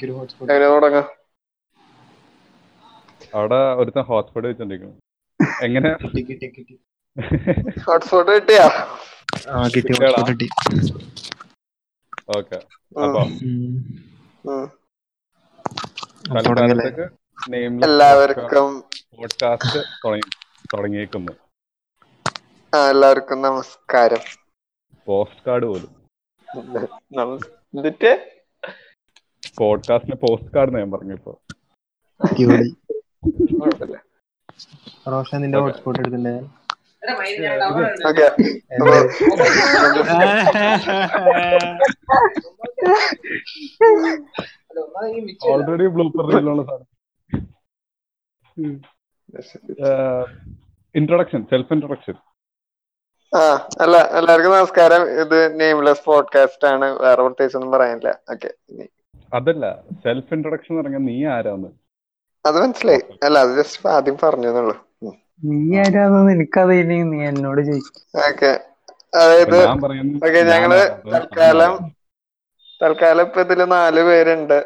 എനിക്കൊരു ഹോട്ട്സ്പോട്ട് എങ്ങനെ തുടങ്ങാം? അവിടെ ഒരുത്തൻ ഹോട്ട്സ്പോട്ട് വെച്ചോണ്ടിരിക്കുന്നു. എങ്ങനെ? ഹോട്ട്സ്പോട്ട് കിട്ടിയാ? ആ കിട്ടി ഹോട്ട്സ്പോട്ട് കിട്ടി. ഓക്കെ. അപ്പൊ? എല്ലാവർക്കും. പോഡ്കാസ്റ്റ് തുടങ്ങിയേക്കുന്നു. ആ എല്ലാവർക്കും നമസ്കാരം. പോസ്റ്റ് കാർഡ് പോലും എന്നിട്ട് പോഡ്കാസ്റ്റിന് പോസ്റ്റ് കാർഡ് ഞാൻ പറഞ്ഞു ഇപ്പൊ റോഷൻ നിന്റെ. ഹോട്ട്സ്പോട്ട് എടുത്തിട്ടുണ്ടേ? ഓക്കെ. ഓൾറെഡി ബ്ലൂപ്പർ റീലുള്ള സാധനം ഇൻട്രൊഡക്ഷൻ സെൽഫ് ഇൻട്രൊഡക്ഷൻ ആ അല്ല എല്ലാവർക്കും നമസ്കാരം. ഇത് നെയിംലെസ് പോഡ്കാസ്റ്റ് ആണ്. വേറെ പ്രത്യേകിച്ച് ഒന്നും പറയാനില്ല. ഓക്കെ അതല്ല സെൽഫ് ഇൻട്രൊഡക്ഷൻ പറഞ്ഞ പറഞ്ഞാൽ നീ ആരാന്ന്? അത് മനസ്സിലായി. അല്ല അത് ജസ്റ്റ് ആദ്യം പറഞ്ഞു എന്നുള്ളു നീ ആരാന്ന് എനിക്കറിയില്ല നീ എന്നോട് ചോദിക്കും ഓക്കെ. അതായത് ഞാൻ പറയുന്നു ഓക്കെ ഞങ്ങൾ തൽക്കാലം തൽക്കാലം ഇപ്പൊ ഇതിൽ നാല് പേരുണ്ട്.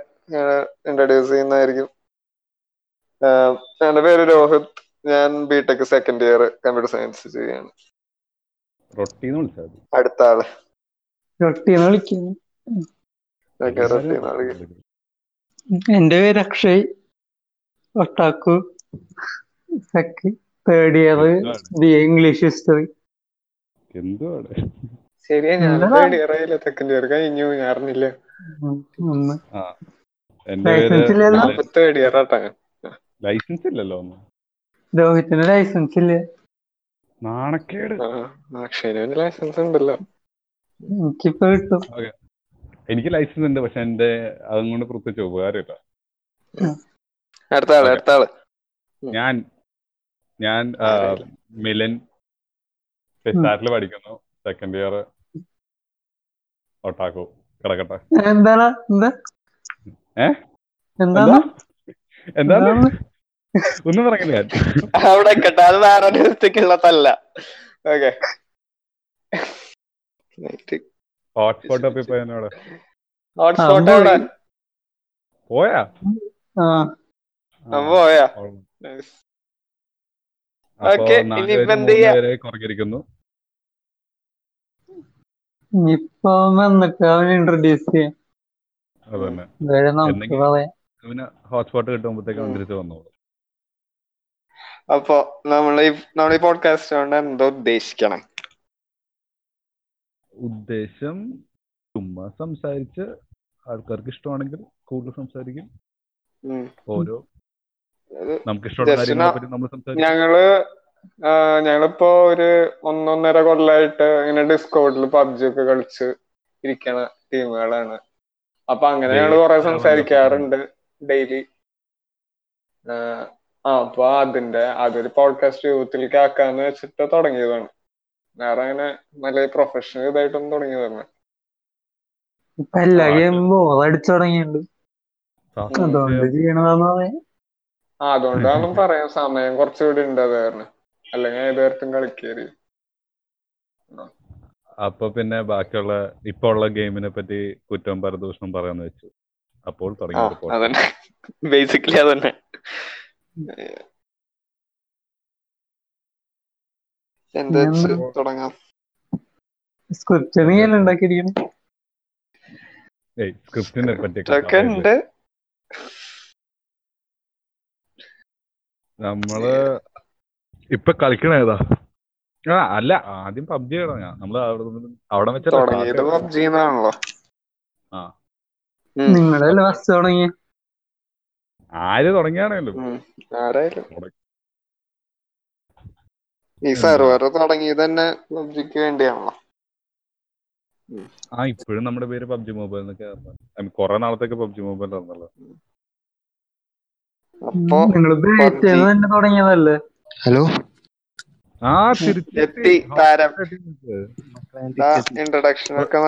ഇൻട്രൊഡ്യൂസ് ചെയ്യുന്നതായിരിക്കും. എന്റെ പേര് രോഹിത്. ഞാൻ BTech second year computer science ചെയ്യാണ് അടുത്ത ആൾ. റൊട്ടിന്ന് വിളിക്കുന്നു ആൾ. എന്റെ പേര് Akshay. ഒട്ടാക്കു. Third year B A English history എന്തുവാണ്? ശരിയാ ഞാൻ എന്താ? തേർഡ് ഇയർ ആയില്ല സെക്കൻഡ് ഇയർ കഴിഞ്ഞു ഞാൻ അറിഞ്ഞില്ല. എന്റെ പേര് ലൈസൻസ് തേർഡ് ഇയർ ആട്ടാ. ലൈസൻസ് ഇല്ലല്ലോ രോഹിത്തിന് ലൈസൻസ് ഇല്ല? നാണക്കേട്. അക്ഷയന് ലൈസൻസ് ഉണ്ടല്ലോ. എനിക്കിപ്പോ കിട്ടും. എനിക്ക് ലൈസൻസ് ഉണ്ട് പക്ഷെ എന്റെ അതും കൊണ്ട് പ്രത്യേകിച്ച് ഉപകാരമില്ല. അടുത്ത ആൾ അടുത്ത ആൾ ഞാൻ ഞാൻ. മിലൻ ഫെസ്റ്റാറ്റിൽ പഠിക്കുന്നു സെക്കൻഡ് ഇയർ ഒട്ടാക്കു കിടക്കട്ടെ. എന്താണ് എന്താ? എന്താണ് എന്താണ്? ഒന്നും പറഞ്ഞില്ല അവിടെ അത് വേറെ ഡിസ്ട്രിക്റ്റുള്ളതല്ല ഓക്കെ. ഹോട്ട്സ്പോട്ട് ഒക്കെ ഹോട്ട്സ്പോട്ട് പോയാ? പോയാ? കുറഞ്ഞിരിക്കുന്നു ഇനിയിപ്പോ വന്നിട്ട് അവൻ ഇൻട്രൊഡ്യൂസ് ചെയ്യാം. ഹോട്ട്സ്പോട്ട് കിട്ടുമ്പോഴത്തേക്ക്. തിരിച്ചു വന്നോളൂ. അപ്പൊ നമ്മൾ ഈ നമ്മൾ ഈ പോഡ്കാസ്റ്റ് കൊണ്ട് എന്തോ ഉദ്ദേശിക്കണം. ഉദ്ദേശം ചുമ്മാ സംസാരിച്ച് ആൾക്കാർക്ക് ഇഷ്ടമാണെങ്കിൽ കൂടുതൽ സംസാരിക്കും. ഓരോ നമുക്ക് ഇഷ്ടമുള്ള Just കാര്യങ്ങളെ now- പറ്റി നമ്മൾ സംസാരിക്കും. ഞങ്ങൾ ഞങ്ങളിപ്പോ ഒരു ഒന്നൊന്നര കൊല്ലായിട്ട് ഇങ്ങനെ ഡിസ്കോഡിൽ പബ്ജി ഒക്കെ കളിച്ച് ഇരിക്കണ ടീമുകളാണ്. അപ്പൊ അങ്ങനെ ഞങ്ങൾ കുറെ Daily സംസാരിക്കാറുണ്ട് ഡെയിലി. ആ അപ്പൊ അതിന്റെ അതൊരു പോഡ്കാസ്റ്റ് രൂപത്തിലേക്ക് ആക്കാന്ന് വെച്ചിട്ട് തുടങ്ങിയതാണ്. വേറെ അങ്ങനെ നല്ല പ്രൊഫഷണൽ ഇതായിട്ടൊന്നും തുടങ്ങി ഇപ്പൊ എല്ലാ ഗെയിമും ബോറടിച്ചു തുടങ്ങിയിട്ടുണ്ട്. അതുകൊണ്ട് ചെയ്യണതാന്ന് പറയാം. ആ അതുകൊണ്ടാണെന്നും പറയാം. സമയം കുറച്ചുകൂടി ഉണ്ട് അത് കാരണം. അല്ലെങ്കിൽ ഏത് നേരത്തും കളിക്കേറി അപ്പൊ പിന്നെ ബാക്കിയുള്ള ഇപ്പൊ ഉള്ള ഗെയിമിനെ പറ്റി കുറ്റവും പരദൂഷണം പറയാന്ന് വെച്ചു. അപ്പോൾ തുടങ്ങി അതന്നെ. ബേസിക്കലി അതന്നെ. എന്താ തുടങ്ങാം. സ്ക്രിപ്റ്റ് നീ അല്ലേ ഉണ്ടാക്കിയിരിക്കണം സ്ക്രിപ്റ്റിനെ പറ്റി ഒക്കെ ഉണ്ട്. നമ്മൾ ഇപ്പൊ കളിക്കണ ഏതാ? ആ അല്ല ആദ്യം പബ്ജി തുടങ്ങാ നമ്മൾ അവിടെ വെച്ചാണല്ലോ. നിങ്ങളല്ലേ ഫസ്റ്റ് തുടങ്ങി ആര് തുടങ്ങിയാണല്ലോ. ആരായാലും. ഈ? സെർവർ തുടങ്ങിയത് തന്നെ പബ്ജിക്ക് വേണ്ടിയാണല്ലോ. ആ ഇപ്പോഴും നമ്മുടെ പേര് പബ്ജി മൊബൈൽ എന്നൊക്കെ കുറെ നാളത്തേക്ക് പബ്ജി മൊബൈൽ ആയിരുന്നല്ലോ അപ്പൊ നിങ്ങൾ PUBG. തന്നെ തുടങ്ങിയതല്ലേ? ഹലോ? ആ തിരിച്ചെത്തി എത്തി താരം. ഇൻട്രൊഡക്ഷൻ ഒക്കെ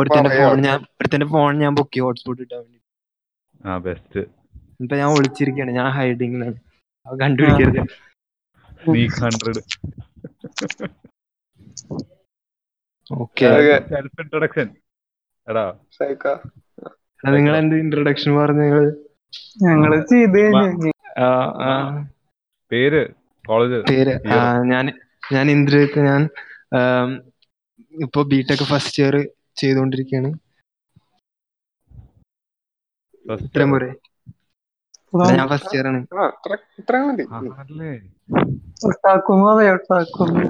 ഒരുത്തന്റെ. ഫോൺ ഞാൻ പൊക്കി ഹോട്ട്സ്പോട്ട് ഇട്ടാൻ വേണ്ടി ആ ബെസ്റ്റ് ഇപ്പൊ ഞാൻ ഒളിച്ചിരിക്കുകയാണ് ഞാൻ ഹൈഡിങ്ങിലാണ് കണ്ടുപിടിക്കരുത്. Sneak hundred. സെൽഫ് ഇൻട്രൊഡക്ഷൻ എടാ. നിങ്ങൾ എന്ത് ഇൻട്രൊഡക്ഷൻ പറഞ്ഞു നിങ്ങൾ ഞങ്ങൾ ചെയ്ത് പേര് കോളേജ് പേര് ഞാൻ ഞാൻ ഇന്ദ്രജിത്ത് ഞാൻ ഇപ്പൊ ബിടെക് ഫസ്റ്റ് ഇയർ ചെയ്തുകൊണ്ടിരിക്കുകയാണ് ഇത്രയും പോരെ. ഞാൻ ഫസ്റ്റ് ഇയർ ആണ്. ഒട്ടാക്കുന്നു അതെ ഒട്ടാക്കുന്നു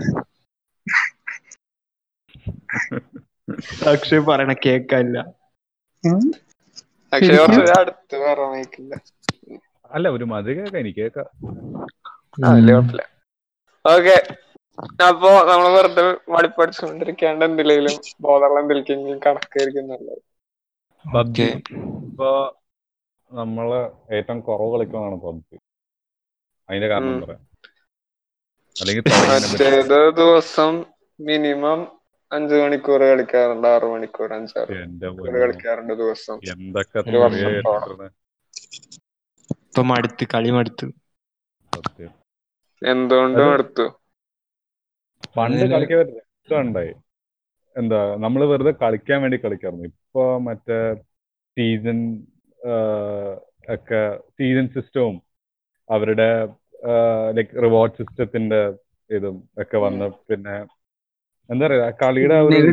അക്ഷയ് പറയണ കേക്കല്ല. കുറച്ച് അടുത്ത് പറഞ്ഞേക്കില്ല അല്ല ഒരു മതി കേൾക്കാം എനിക്ക് കുഴപ്പമില്ല. ഓക്കെ. അപ്പൊ നമ്മൾ വെറുതെ മടിപ്പടിച്ചുകൊണ്ടിരിക്കാണ്ട് എന്തിലേലും ബോധമുള്ള എന്തിലേക്കെങ്കിലും കണക്കായിരിക്കും നല്ലത്. പബ്ജി. ഇപ്പൊ നമ്മൾ ഏറ്റവും കുറവ് കളിക്കുന്നതാണ് പബ്ജി. അതിന്റെ കാരണം. പറയാം? അല്ലെങ്കിൽ മറ്റേത് ദിവസം മിനിമം അഞ്ചു മണിക്കൂർ കളിക്കാറുണ്ട് ആറു മണിക്കൂർ അഞ്ചാറ് മണിക്കൂർ കളിക്കാറുണ്ട് ദിവസം. എന്തൊക്കെ ഇപ്പൊ മടുത്ത് കളി മടുത്തു. എന്തുകൊണ്ട് മടുത്തു. പണ്ട് കളിക്കാൻ ഒരു എന്താ നമ്മൾ വെറുതെ കളിക്കാൻ വേണ്ടി കളിക്കാറുണ്ട്. ഇപ്പൊ മറ്റേ സീസൺ ഒക്കെ സീസൺ സിസ്റ്റവും അവരുടെ ലൈക് റിവാർഡ് സിസ്റ്റത്തിന്റെ ഇതും ഒക്കെ വന്ന് പിന്നെ എന്താ പറയാ കളിയുടെ ആ ഒരു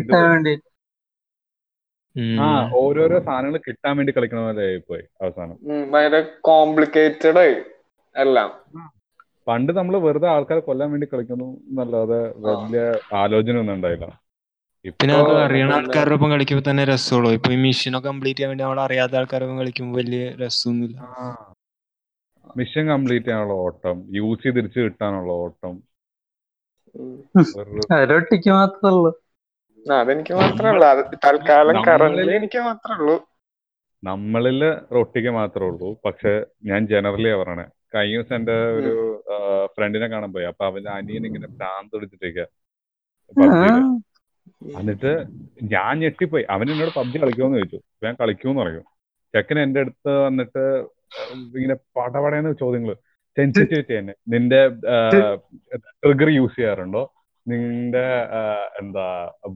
ഓരോരോ സാധനങ്ങൾ കിട്ടാൻ വേണ്ടി കളിക്കണ പോലെ ആയിപ്പോയി അവസാനം. ഭയങ്കര കോംപ്ലിക്കേറ്റഡ് ആയി എല്ലാം. പണ്ട് നമ്മൾ വെറുതെ ആൾക്കാരെ കൊല്ലാൻ വേണ്ടി കളിക്കുന്നു എന്നല്ലാതെ വലിയ ആലോചന ഒന്നും ഉണ്ടായില്ല. പിന്നെ ഇപ്പൊ നമുക്ക് അറിയണ ആൾക്കാരുടെ ഒപ്പം കളിക്കുമ്പോ തന്നെ രസമുള്ളൂ. ഇപ്പൊ ഈ മിഷനൊക്കെ കംപ്ലീറ്റ് ചെയ്യാൻ വേണ്ടി നമ്മൾ അറിയാത്ത ആൾക്കാരൊപ്പം കളിക്കുമ്പോ വലിയ രസമൊന്നുമില്ല. മിഷൻ കംപ്ലീറ്റ് ചെയ്യാനുള്ള ഓട്ടം യൂസ് ചെയ്ത് തിരിച്ചു കിട്ടാനുള്ള ഓട്ടം. ഒരൊട്ടിക്ക് മാത്രമേ അതെനിക്ക് മാത്രമേ ഉള്ളൂ. തൽക്കാലം നമ്മളിൽ കറന്റ് എനിക്ക് മാത്രമേ ഉള്ളൂ. നമ്മളിൽ റൊട്ടിക്ക് മാത്രമേ ഉള്ളൂ. പക്ഷെ ഞാൻ ജനറലി പറയണേ കഴിഞ്ഞ ദിവസം എന്റെ ഒരു ഫ്രണ്ടിനെ കാണാൻ പോയി. അപ്പൊ അവന്റെ അനിയൻ ഇങ്ങനെ ഭ്രാന്ത് പിടിച്ചിട്ടേക്ക എന്നിട്ട് ഞാൻ ഞെട്ടിപ്പോയി. അവൻ എന്നോട് പബ്ജി കളിക്കുമെന്ന് ചോദിച്ചു. ഞാൻ കളിക്കുമെന്ന് പറയും ചെക്കൻ എന്റെ അടുത്ത് വന്നിട്ട് ഇങ്ങനെ പടപടയെന്ന് ചോദ്യങ്ങൾ സെൻസിറ്റിവിറ്റി തന്നെ. നിന്റെ ട്രിഗർ യൂസ് ചെയ്യാറുണ്ടോ? നിന്റെ എന്താ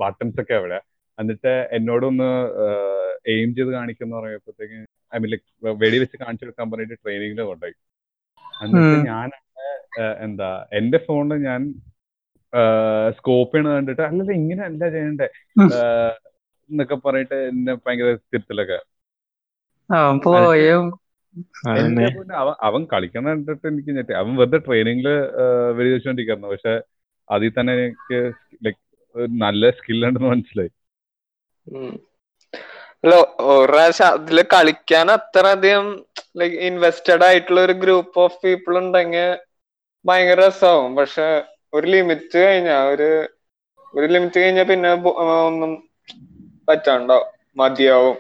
ബട്ടൺസ് ഒക്കെ എവിടെ? എന്നിട്ട് എന്നോടൊന്ന് എയിം ചെയ്ത് കാണിക്കുന്ന പറയുമ്പോഴത്തേക്ക് ഐ മീൻ ലൈക്ക് വെടി വെച്ച് കാണിച്ചു കൊടുക്കാൻ പറഞ്ഞിട്ട് ട്രെയിനിങ്ങിൽ കൊണ്ടുപോയി. എന്നിട്ട് ഞാൻ എന്താ എന്റെ ഫോണിൽ ഞാൻ സ്കോപ്പ് ചെയ്യണത് കണ്ടിട്ട് അല്ലല്ല ഇങ്ങനെ അല്ല ചെയ്യണ്ടേ എന്നൊക്കെ പറഞ്ഞിട്ട് എന്നെ ഭയങ്കര തിരുത്തലൊക്കെ. പോയും. അവൻ കളിക്കുന്ന കണ്ടിട്ട് എനിക്ക് ഞെട്ടി. അവൻ വെറുതെ ട്രെയിനിങ്ങിൽ വെടി വെച്ചോണ്ടിരിക്കുന്നു പക്ഷെ അതിൽ തന്നെ എനിക്ക് ലൈക് നല്ല സ്കിൽ ഉണ്ടെന്ന് മനസ്സിലായി. അല്ല ഒരു അതിൽ കളിക്കാൻ അത്ര അധികം ലൈക് ഇൻവെസ്റ്റഡ് ആയിട്ടുള്ള ഒരു ഗ്രൂപ്പ് ഓഫ് പീപ്പിൾ ഉണ്ടെങ്കിൽ ഭയങ്കര രസമാവും പക്ഷെ ഒരു ലിമിറ്റ് കഴിഞ്ഞാ ഒരു ഒരു ലിമിറ്റ് കഴിഞ്ഞാ പിന്നെ ഒന്നും പറ്റാണ്ടാവും. മതിയാവും.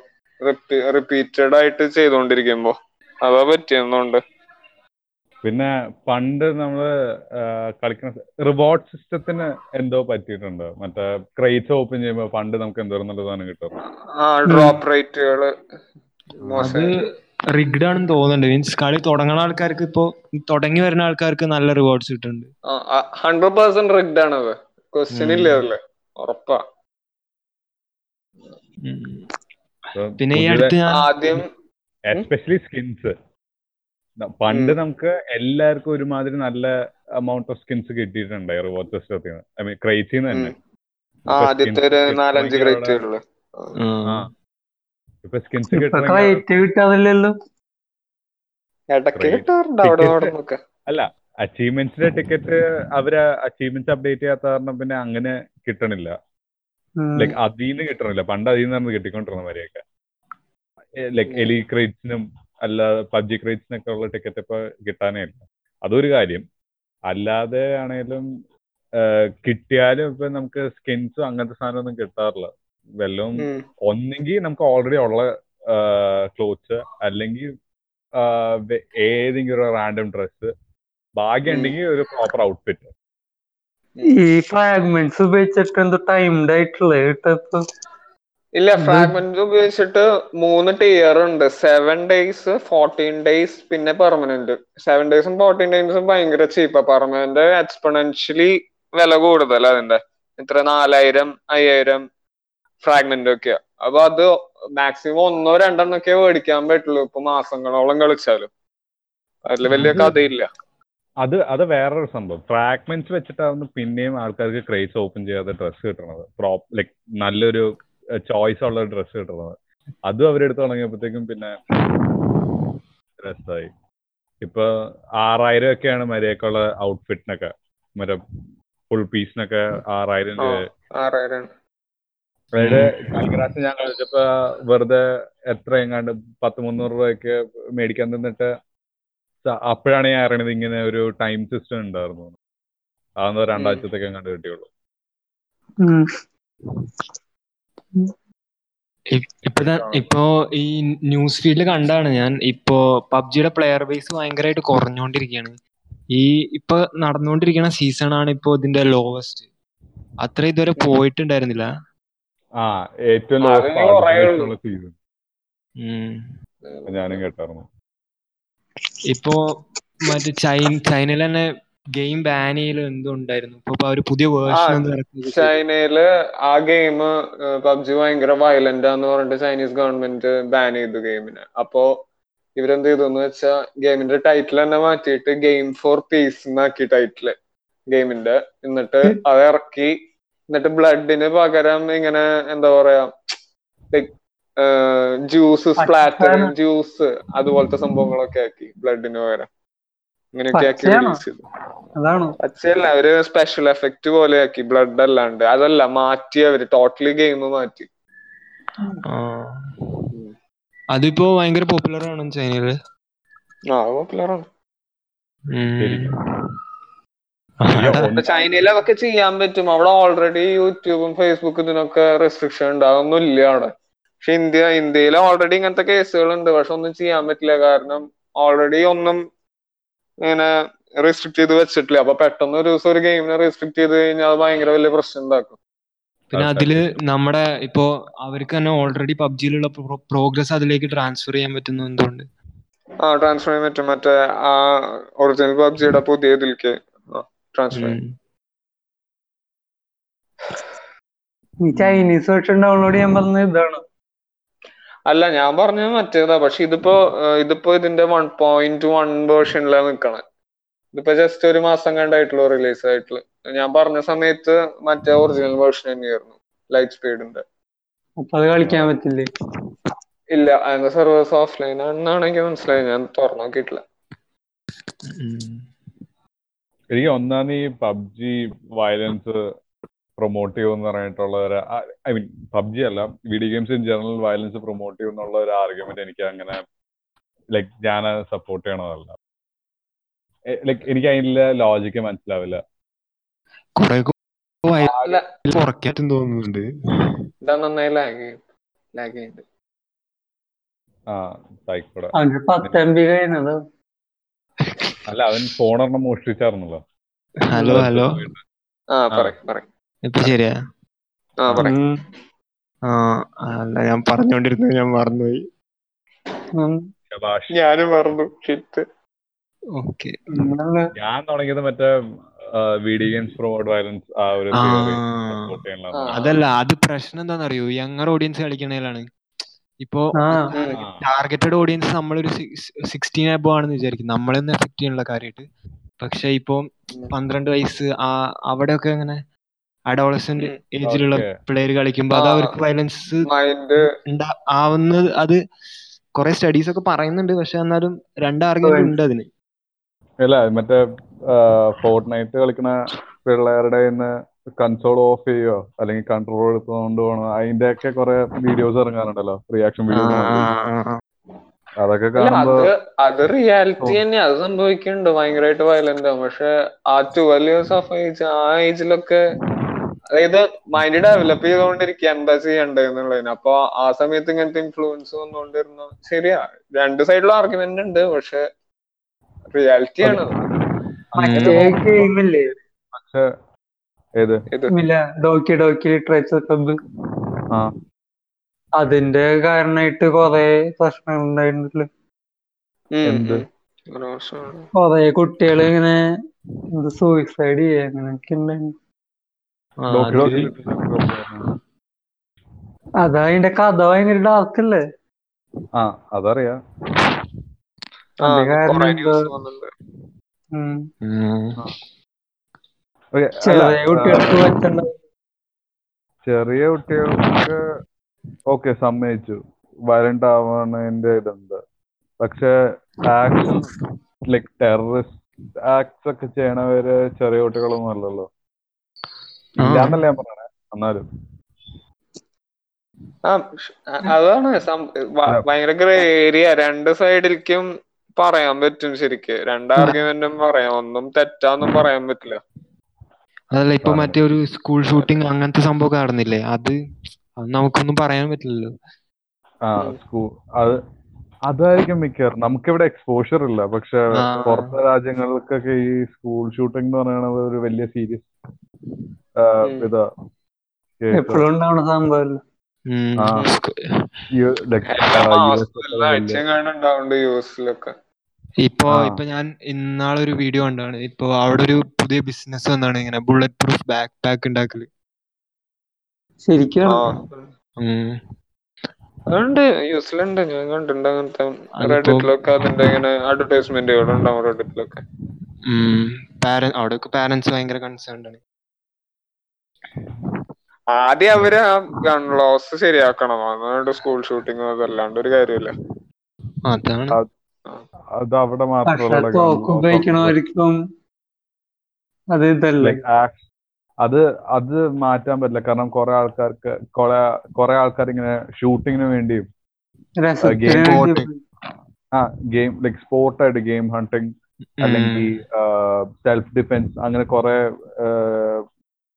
റിപ്പീറ്റഡ് ആയിട്ട് ചെയ്തുകൊണ്ടിരിക്കുമ്പോ അതാ പറ്റിയെന്നുണ്ട് പിന്നെ പണ്ട് നമ്മൾ കളിക്കുന്ന റിവാർഡ് സിസ്റ്റത്തിന് എന്തോ പറ്റിയിട്ടുണ്ട്? മറ്റേ ക്രേറ്റ്സ് ഓപ്പൺ ചെയ്യുമ്പോ പണ്ട് നമുക്ക് എന്തോ നല്ല സാധനം കിട്ടും. ആ ഡ്രോപ്പ് റേറ്റുകൾ അത് റിഗ്ഡ് ആണെന്ന് തോന്നുന്നുണ്ട്. മീൻസ് കളി തുടങ്ങുന്ന ആൾക്കാർക്ക് ഇപ്പോ തുടങ്ങി വരുന്ന ആൾക്കാർക്ക് നല്ല റിവാർഡ്സ് കിട്ടുന്നുണ്ട്. ഹൺഡ്രഡ് പെർസെന്റ് റിഗ്ഡ് അത്. ക്വസ്റ്റ്യൻ. ഇല്ല അതിൽ? ഉറപ്പാ. പിന്നെ ഈ അടുത്ത് ആദ്യം എസ്പെഷ്യലി സ്കിൻസ് പണ്ട്. നമുക്ക് എല്ലാവർക്കും ഒരുമാതിരി നല്ല എമൗണ്ട് ഓഫ് സ്കിൻസ് കിട്ടിയിട്ടുണ്ട്. റിവോർട്ട് സിസ്റ്റത്തിൽ നിന്ന് ഐ മീൻ ക്രൈറ്റിൽ നിന്ന് തന്നെ. ഇപ്പൊ സ്കിൻസ് അല്ല അച്ചീവ്മെന്റ്സിന്റെ ടിക്കറ്റ് അവർ അച്ചീവ്മെന്റ്സ് അപ്ഡേറ്റ് ചെയ്യാത്ത കാരണം പിന്നെ അങ്ങനെ കിട്ടണില്ല. ലൈക് അതിന്ന് കിട്ടണില്ല. പണ്ട് അതിൽ നിന്ന് കിട്ടിക്കൊണ്ടിരുന്ന മാതിരിയൊക്കെ. ലൈക്ക് ഉം. എലി ക്രേറ്റ്സിനും അല്ല പബ്ജി ക്രേറ്റ്സിനൊക്കെ ഉള്ള ടിക്കറ്റ് ഇപ്പൊ കിട്ടാനേ ഇല്ല. അതൊരു കാര്യം. അല്ലാതെ ആണെങ്കിലും കിട്ടിയാലും ഇപ്പൊ നമുക്ക് സ്കിൻസും അങ്ങനത്തെ സാധനമൊന്നും കിട്ടാറില്ല. വല്ലതും ഉം. ഒന്നെങ്കിൽ നമുക്ക് ഓൾറെഡി ഉള്ള ക്ലോത്ത്സ് അല്ലെങ്കിൽ ഏതെങ്കിലും ഒരു റാൻഡം ഡ്രസ്സ് ഭാഗ്യമുണ്ടെങ്കിൽ ഒരു പ്രോപ്പർ ഔട്ട്ഫിറ്റ് ഈ ഫ്രാഗ്മെന്റ്സ് ഉപയോഗിച്ചിട്ട് എന്തോ ടൈംഡ് ആയിട്ടുള്ള ഇല്ല ഫ്രാഗ്മെന്റ് ഉപയോഗിച്ചിട്ട് മൂന്ന് ടിയർ ഉണ്ട്. സെവൻ ഡേയ്സ് ഫോർട്ടീൻ ഡേയ്സ് പിന്നെ പെർമനന്റ് സെവൻ ഡേയ്സും ഫോർട്ടീൻ ഡേയ്സും ഭയങ്കര ചീപ്പാ പെർമനന്റ് എക്സ്പൊണൻഷ്യലി വില കൂടുതൽ അതിന്റെ ഇത്ര നാലായിരം അയ്യായിരം ഫ്രാഗ്മെന്റ് ഒക്കെയാ. അപ്പൊ അത് മാക്സിമം ഒന്നോ രണ്ടെണ്ണൊക്കെ മേടിക്കാൻ പറ്റുള്ളൂ ഇപ്പൊ മാസങ്ങളോളം കളിച്ചാലും. അതിൽ വലിയ കഥയില്ല. അത് അത് വേറൊരു സംഭവം. ഫ്രാഗ്മെന്റ്സ് വെച്ചിട്ടാണ് പിന്നെയും ആൾക്കാർക്ക് ക്രേസ് ഓപ്പൺ ചെയ്യാതെ ഡ്രസ്സ് കിട്ടണത്. പ്രോപ്പ് ലൈക് നല്ലൊരു ചോയ്സ് ഉള്ള ഡ്രസ്സ് കിട്ടുന്നത് അതും അവരെടുത്ത് തുടങ്ങിയപ്പോഴത്തേക്കും പിന്നെ രസമായി ഇപ്പൊ ആറായിരം ഒക്കെയാണ് മര്യാദക്കുള്ള ഔട്ട്ഫിറ്റിനൊക്കെ മറ്റേ ഫുൾ പീസിനൊക്കെ ആറായിരം രൂപ. ആറായിരം. അതായത് ഞാൻ കളിച്ചപ്പോ വെറുതെ എത്ര എങ്ങാണ്ട് പത്ത് മുന്നൂറ് രൂപയൊക്കെ മേടിക്കാൻ തന്നിട്ട് അപ്പോഴാണ് ഞാൻ അറിയണത് ഇങ്ങനെ ഒരു ടൈം സിസ്റ്റം ഉണ്ടായിരുന്നു. അതൊന്നും രണ്ടാഴ്ചത്തേക്ക് എങ്ങാണ്ട് കിട്ടിയുള്ളൂ. ഇപ്പൊ ഇപ്പോ ഈ ന്യൂസ് ഫീഡിൽ കണ്ടാണ് ഞാൻ. ഇപ്പോ പബ്ജിയുടെ പ്ലെയർ ബേസ് ഭയങ്കരമായിട്ട് കുറഞ്ഞുകൊണ്ടിരിക്കുകയാണ് ഈ ഇപ്പൊ നടന്നുകൊണ്ടിരിക്കുന്ന സീസൺ ആണ് ഇപ്പോ ഇതിന്റെ ലോവസ്റ്റ് അത്ര ഇതുവരെ പോയിട്ടുണ്ടായിരുന്നില്ല. ആ ഏറ്റവും സീസൺ. ഞാനും കേട്ടായിരുന്നു. ഇപ്പോ മറ്റേ ചൈന ചൈനയിൽ തന്നെ ഗെയിം ബാൻ ചെയ്യലും എന്തോ ഉണ്ടായിരുന്നു ഇപ്പൊ അവർ പുതിയ വേർഷൻ ഒന്ന് ഇറക്കി ചൈനയിൽ ആ ഗെയിം പബ്ജി ഭയങ്കര വയലന്റ് ആന്ന് പറഞ്ഞിട്ട് ചൈനീസ് ഗവൺമെന്റ് ബാൻ ചെയ്തു ഗെയിമിന് അപ്പോ ഇവരെന്ത് ചെയ്തു എന്ന് വെച്ചാ ഗെയിമിന്റെ ടൈറ്റിൽ തന്നെ മാറ്റിയിട്ട് ഗെയിം ഫോർ പീസ് എന്നാക്കി ടൈറ്റിൽ ഗെയിമിന്റെ എന്നിട്ട് അത് ഇറക്കി. എന്നിട്ട് ബ്ലഡിന് പകരം ഇങ്ങനെ എന്താ പറയാ ജ്യൂസ് സ്പ്ലാറ്റർ ജ്യൂസ് അതുപോലത്തെ സംഭവങ്ങളൊക്കെ ആക്കി ബ്ലഡിന് പകരം. ഇങ്ങനെയൊക്കെ ആക്കി? റിലീസ് ചെയ്തു. അതാണോ? അവർ സ്പെഷ്യൽ എഫക്റ്റ് പോലെ ആക്കി ബ്ലഡ് അല്ലാണ്ട്. അതല്ല മാറ്റി അവർ ടോട്ടലി ഗെയിം മാറ്റി. അതിപ്പോ ഭയങ്കര പോപ്പുലർ ആണ് ചൈനയിൽ ആ പോപ്പുലർ ആണ്. ചൈനയിൽ അതൊക്കെ ചെയ്യാൻ പറ്റും. അവിടെ ഓൾറെഡി യൂട്യൂബും ഫേസ്ബുക്കും ഇതിനൊക്കെ റെസ്ട്രിക്ഷൻ ഉണ്ട്. അതൊന്നും ഇല്ല അവിടെ. പക്ഷെ ഇന്ത്യ ഇന്ത്യയിൽ ഓൾറെഡി ഇങ്ങനത്തെ കേസുകൾ ഉണ്ട് പക്ഷെ ഒന്നും ചെയ്യാൻ പറ്റില്ല. കാരണം ഓൾറെഡി ഒന്നും ഇങ്ങനെ റെസ്ട്രിക്ട് ചെയ്ത് വെച്ചിട്ടില്ല. അപ്പൊ പെട്ടെന്ന് ഒരു ദിവസം ഒരു ഗെയിമിനെ റെസ്ട്രിക്ട് ചെയ്ത് കഴിഞ്ഞാൽ അത് ഭയങ്കര വലിയ പ്രശ്നം ഉണ്ടാക്കും. പിന്നെ അതെ. അതിൽ നമ്മുടെ ഇപ്പോ അവർക്ക് തന്നെ ഓൾറെഡി പബ്ജിയിലുള്ള പ്രോഗ്രസ് അതിലേക്ക് ട്രാൻസ്ഫർ ചെയ്യാൻ പറ്റുന്നു എന്തുകൊണ്ട്? ആ ട്രാൻസ്ഫർ ചെയ്യാൻ പറ്റും. മറ്റേ ആ ഒറിജിനൽ പബ്ജിയുടെ പുതിയ ഇതിലേക്ക് ട്രാൻസ്ഫർ ചെയ്യാം. ഈ ചൈനീസ് വേർഷൻ ഡൗൺലോഡ് ചെയ്യാൻ പറഞ്ഞ ഇതാണ്. അല്ല ഞാൻ പറഞ്ഞത് മറ്റേതാ. പക്ഷെ ഇതിപ്പോ ഇതിപ്പോ ഇതിന്റെ വൺ പോയിന്റ് വൺ വേർഷനിലാണ് നിക്കണേ. ഇതിപ്പോ ജസ്റ്റ് ഒരു മാസം കണ്ടായിട്ടുള്ളൂ റിലീസ് ആയിട്ടുള്ളൂ. ഞാൻ പറഞ്ഞ സമയത്ത് മറ്റേ ഒറിജിനൽ വേർഷൻ തന്നെയായിരുന്നു ലൈറ്റ് സ്പീഡിന്റെ അത് കളിക്കാൻ പറ്റില്ലേ? ഇല്ല അതിന്റെ സർവേഴ്സ് ഓഫ്ലൈൻ ആണെന്നാണ് എനിക്ക് മനസ്സിലായത് ഞാൻ തുറന്നു നോക്കിയിട്ടില്ല. എനിക്ക് ഒന്നാം ഈ പബ്ജി വയലൻസ് പ്രൊമോട്ട് ചെയ്യുമെന്ന് പറഞ്ഞിട്ടുള്ള ഒരു ഐ മീൻ പബ്ജി അല്ല video games in general violence promote ചെയ്യുമെന്നുള്ള ഒരു ആർഗ്യുമെന്റ് എനിക്ക് അങ്ങനെ ലൈക്ക് ഞാൻ സപ്പോർട്ട് ചെയ്യണതല്ല ലൈക്ക് എനിക്ക് അതിന്റെ ലോജിക്ക് മനസ്സിലാവില്ല. തോന്നുന്നുണ്ട്. ഇതാ നന്നായി ലാഗ് ലാഗ് ചെയ്യുന്നുണ്ട് ആ ആയിക്കോട്ടെ. അവന് പത്ത് എം ബി അല്ല അവൻ ഫോണൊരെണ്ണം മോഷ്ടിച്ചായിരുന്നല്ലോ ഹലോ ഹലോ. ആ പറ പറ ഇപ്പൊ ശരിയാ? ആ അല്ല ഞാൻ പറഞ്ഞോണ്ടിരുന്നത് ഞാൻ മറന്നുപോയി. ഞാനും മറന്നു. ഓക്കെ. ഞാൻ തുടങ്ങിയത് മറ്റേ വീഡിയോ ഗെയിംസ് പ്രൊമോട്ട് വയലൻസ് ആ ഒരു തിയറി സപ്പോർട്ട് ചെയ്യണം അതല്ല അത് പ്രശ്നം എന്താണെന്നറിയോ യങ്ങർ ഓഡിയൻസ് കളിക്കണേലാണ് ഇപ്പോ ടാർഗറ്റഡ് ഓഡിയൻസ് നമ്മളൊരു സിക്സ്റ്റീൻ അബോ ആണെന്ന് വിചാരിക്കും. നമ്മളൊന്നും എഫക്ട് ചെയ്യാനുള്ള കാര്യമായിട്ട്. പക്ഷെ ഇപ്പൊ പന്ത്രണ്ട് വയസ്സ് ആ അവിടെയൊക്കെ അങ്ങനെ അഡോളസെന്റ് ഏജിലുള്ള പ്ലെയർ പിള്ളേര് കളിക്കുമ്പോ അത് അവർക്ക് വയലൻസ് മൈൻഡ് ആവുന്നത് അത് കുറെ സ്റ്റഡീസ് ഒക്കെ പറയുന്നുണ്ട്. പക്ഷെ എന്നാലും രണ്ട് ആർഗ്യുമെന്റ് ഉണ്ട് അതിന്. അല്ല മറ്റേ ഫോർട്ട് നൈറ്റ് കളിക്കുന്ന പിള്ളേരുടെ കൺസോൾ ഓഫ് ചെയ്യോ? അല്ലെങ്കിൽ കൺട്രോൾ എടുത്തുകൊണ്ട് പോകണം അതിന്റെ ഒക്കെ കുറെ വീഡിയോസ് ഇറങ്ങാറുണ്ടല്ലോ. Reaction video videos. അതൊക്കെ കാണുമ്പോ അത് അത് റിയാലിറ്റി തന്നെ. അത് സംഭവിക്കുന്നുണ്ട്. ഭയങ്കരമായിട്ട് വയലന്റ് ആവും പക്ഷെ ആ ട്വൽവ് ഇയേഴ്സ് ഓഫ് ഏജ് ആ ഏജിലൊക്കെ അതായത് മൈൻഡ് ഡെവലപ്പ് ചെയ്തുകൊണ്ടിരിക്കുക എന്താ ചെയ്യണ്ടേ എന്നുള്ളതിന് അപ്പൊ ആ സമയത്ത് ഇങ്ങനത്തെ ഇൻഫ്ലുവൻസ് വന്നുകൊണ്ടിരുന്ന ശരിയാ. രണ്ട് സൈഡിലും ആർഗ്യുമെന്റ് ഉണ്ട് പക്ഷെ റിയാലിറ്റി ആണ്. ഡോക്കി ഡോക്കി ലിറ്ററേച്ചർ ക്ലബ്ബ് ആ. അതിന്റെ കാരണമായിട്ട് കൊറേ പ്രശ്നങ്ങൾ ഉണ്ടായിരുന്നില്ല. കൊറേ കുട്ടികൾ ഇങ്ങനെ സൂയിസൈഡ് ചെയ്യുക അങ്ങനെയൊക്കെ ഉണ്ടായിരുന്നു. ആ, ഡോക്കി അത് ഡോക്കി ലിറ്ററേച്ചർ അതിന്റെ കഥ ഭയങ്കര ഡാർക്ക് അല്ലേ? ആ അതറിയാ. ചെറിയ കുട്ടികൾക്ക് ഓക്കെ സമ്മതിച്ചു. വയലന്റ് ആവണതിന്റെ ഇതുണ്ട്. പക്ഷെ ആക്ഷൻ ലൈക് ടെററിസ്റ്റ് ആക്ട്സ് ഒക്കെ ചെയ്യണവര് ചെറിയ കുട്ടികളൊന്നും അല്ലല്ലോ. ഇല്ലാന്നല്ല ഞാൻ പറയണേ എന്നാലും. ആ അതാണ്. ഭയങ്കര ഗ്രേ ഏരിയ. രണ്ട് സൈഡിലേക്കും പറയാൻ പറ്റും ശരിക്ക്. രണ്ട് ആർഗ്യുമെന്റും പറയാം. ഒന്നും തെറ്റാന്നും പറയാൻ പറ്റില്ല. അതല്ല ഇപ്പൊ. മറ്റേ ഒരു സ്കൂൾ ഷൂട്ടിംഗ് അങ്ങനത്തെ സംഭവം നടന്നില്ലേ അത് അത് നമുക്കൊന്നും പറയാൻ പറ്റില്ലല്ലോ. അത് അതായിരിക്കും മിക്കവാറും. നമുക്കിവിടെ എക്സ്പോഷർ ഇല്ല. പക്ഷെ. പുറത്തെ രാജ്യങ്ങൾക്കൊക്കെ ഈ സ്കൂൾ ഷൂട്ടിംഗ് എന്ന് പറയുന്നത് ഒരു വലിയ സീരിയസ്. ഇതാ. എപ്പോഴും ഉണ്ടാവണ സംഭവമല്ല ഇപ്പൊ. ഇപ്പൊ ഞാൻ ഇന്നാളൊരു വീഡിയോ കണ്ടാണ്. ഇപ്പൊ അവിടെ ഒരു പുതിയ ബിസിനസ് വന്നാണ് ഇങ്ങനെ ബുള്ളറ്റ് പ്രൂഫ് ബാക്ക് പാക്ക് ഉണ്ടാക്കൽ ശരിക്കും അവിടെ ഉം. അതുണ്ട് യു എസിലുണ്ട്. ഞാൻ കണ്ടിട്ടുണ്ട് അങ്ങനത്തെ അതിപ്പോ- റെഡിറ്റിലൊക്കെ അതിന്റെ ഇങ്ങനെ അഡ്വർടൈസ്മെന്റുകൾ ഉണ്ടാവും റെഡിറ്റിലൊക്കെ ഉം. പാര- അവിടെയൊക്കെ പാരന്റ്സ് ഭയങ്കര കൺസേൺ ആണ്. ആദ്യം അവർ ആ ഗൺ ലോസ് ശരിയാക്കണം അതുകൊണ്ട് സ്കൂൾ ഷൂട്ടിംഗ് അതല്ലാണ്ട് ഒരു കാര്യമില്ല. അതാണ്. അത് അവിടെ ഉപയോഗിക്കണവർക്കും അത് ഇതല്ലേ? അത് അത് മാറ്റാൻ പറ്റില്ല. കാരണം കുറെ ആൾക്കാർക്ക് കുറെ കുറെ ആൾക്കാർ ഇങ്ങനെ ഷൂട്ടിങ്ങിന് വേണ്ടിയും രസത്തിന് ആ ഗെയിം ലൈക് സ്പോർട്ടായിട്ട് ഗെയിം ഹണ്ടിങ് അല്ലെങ്കിൽ സെൽഫ് ഡിഫെൻസ് അങ്ങനെ കുറെ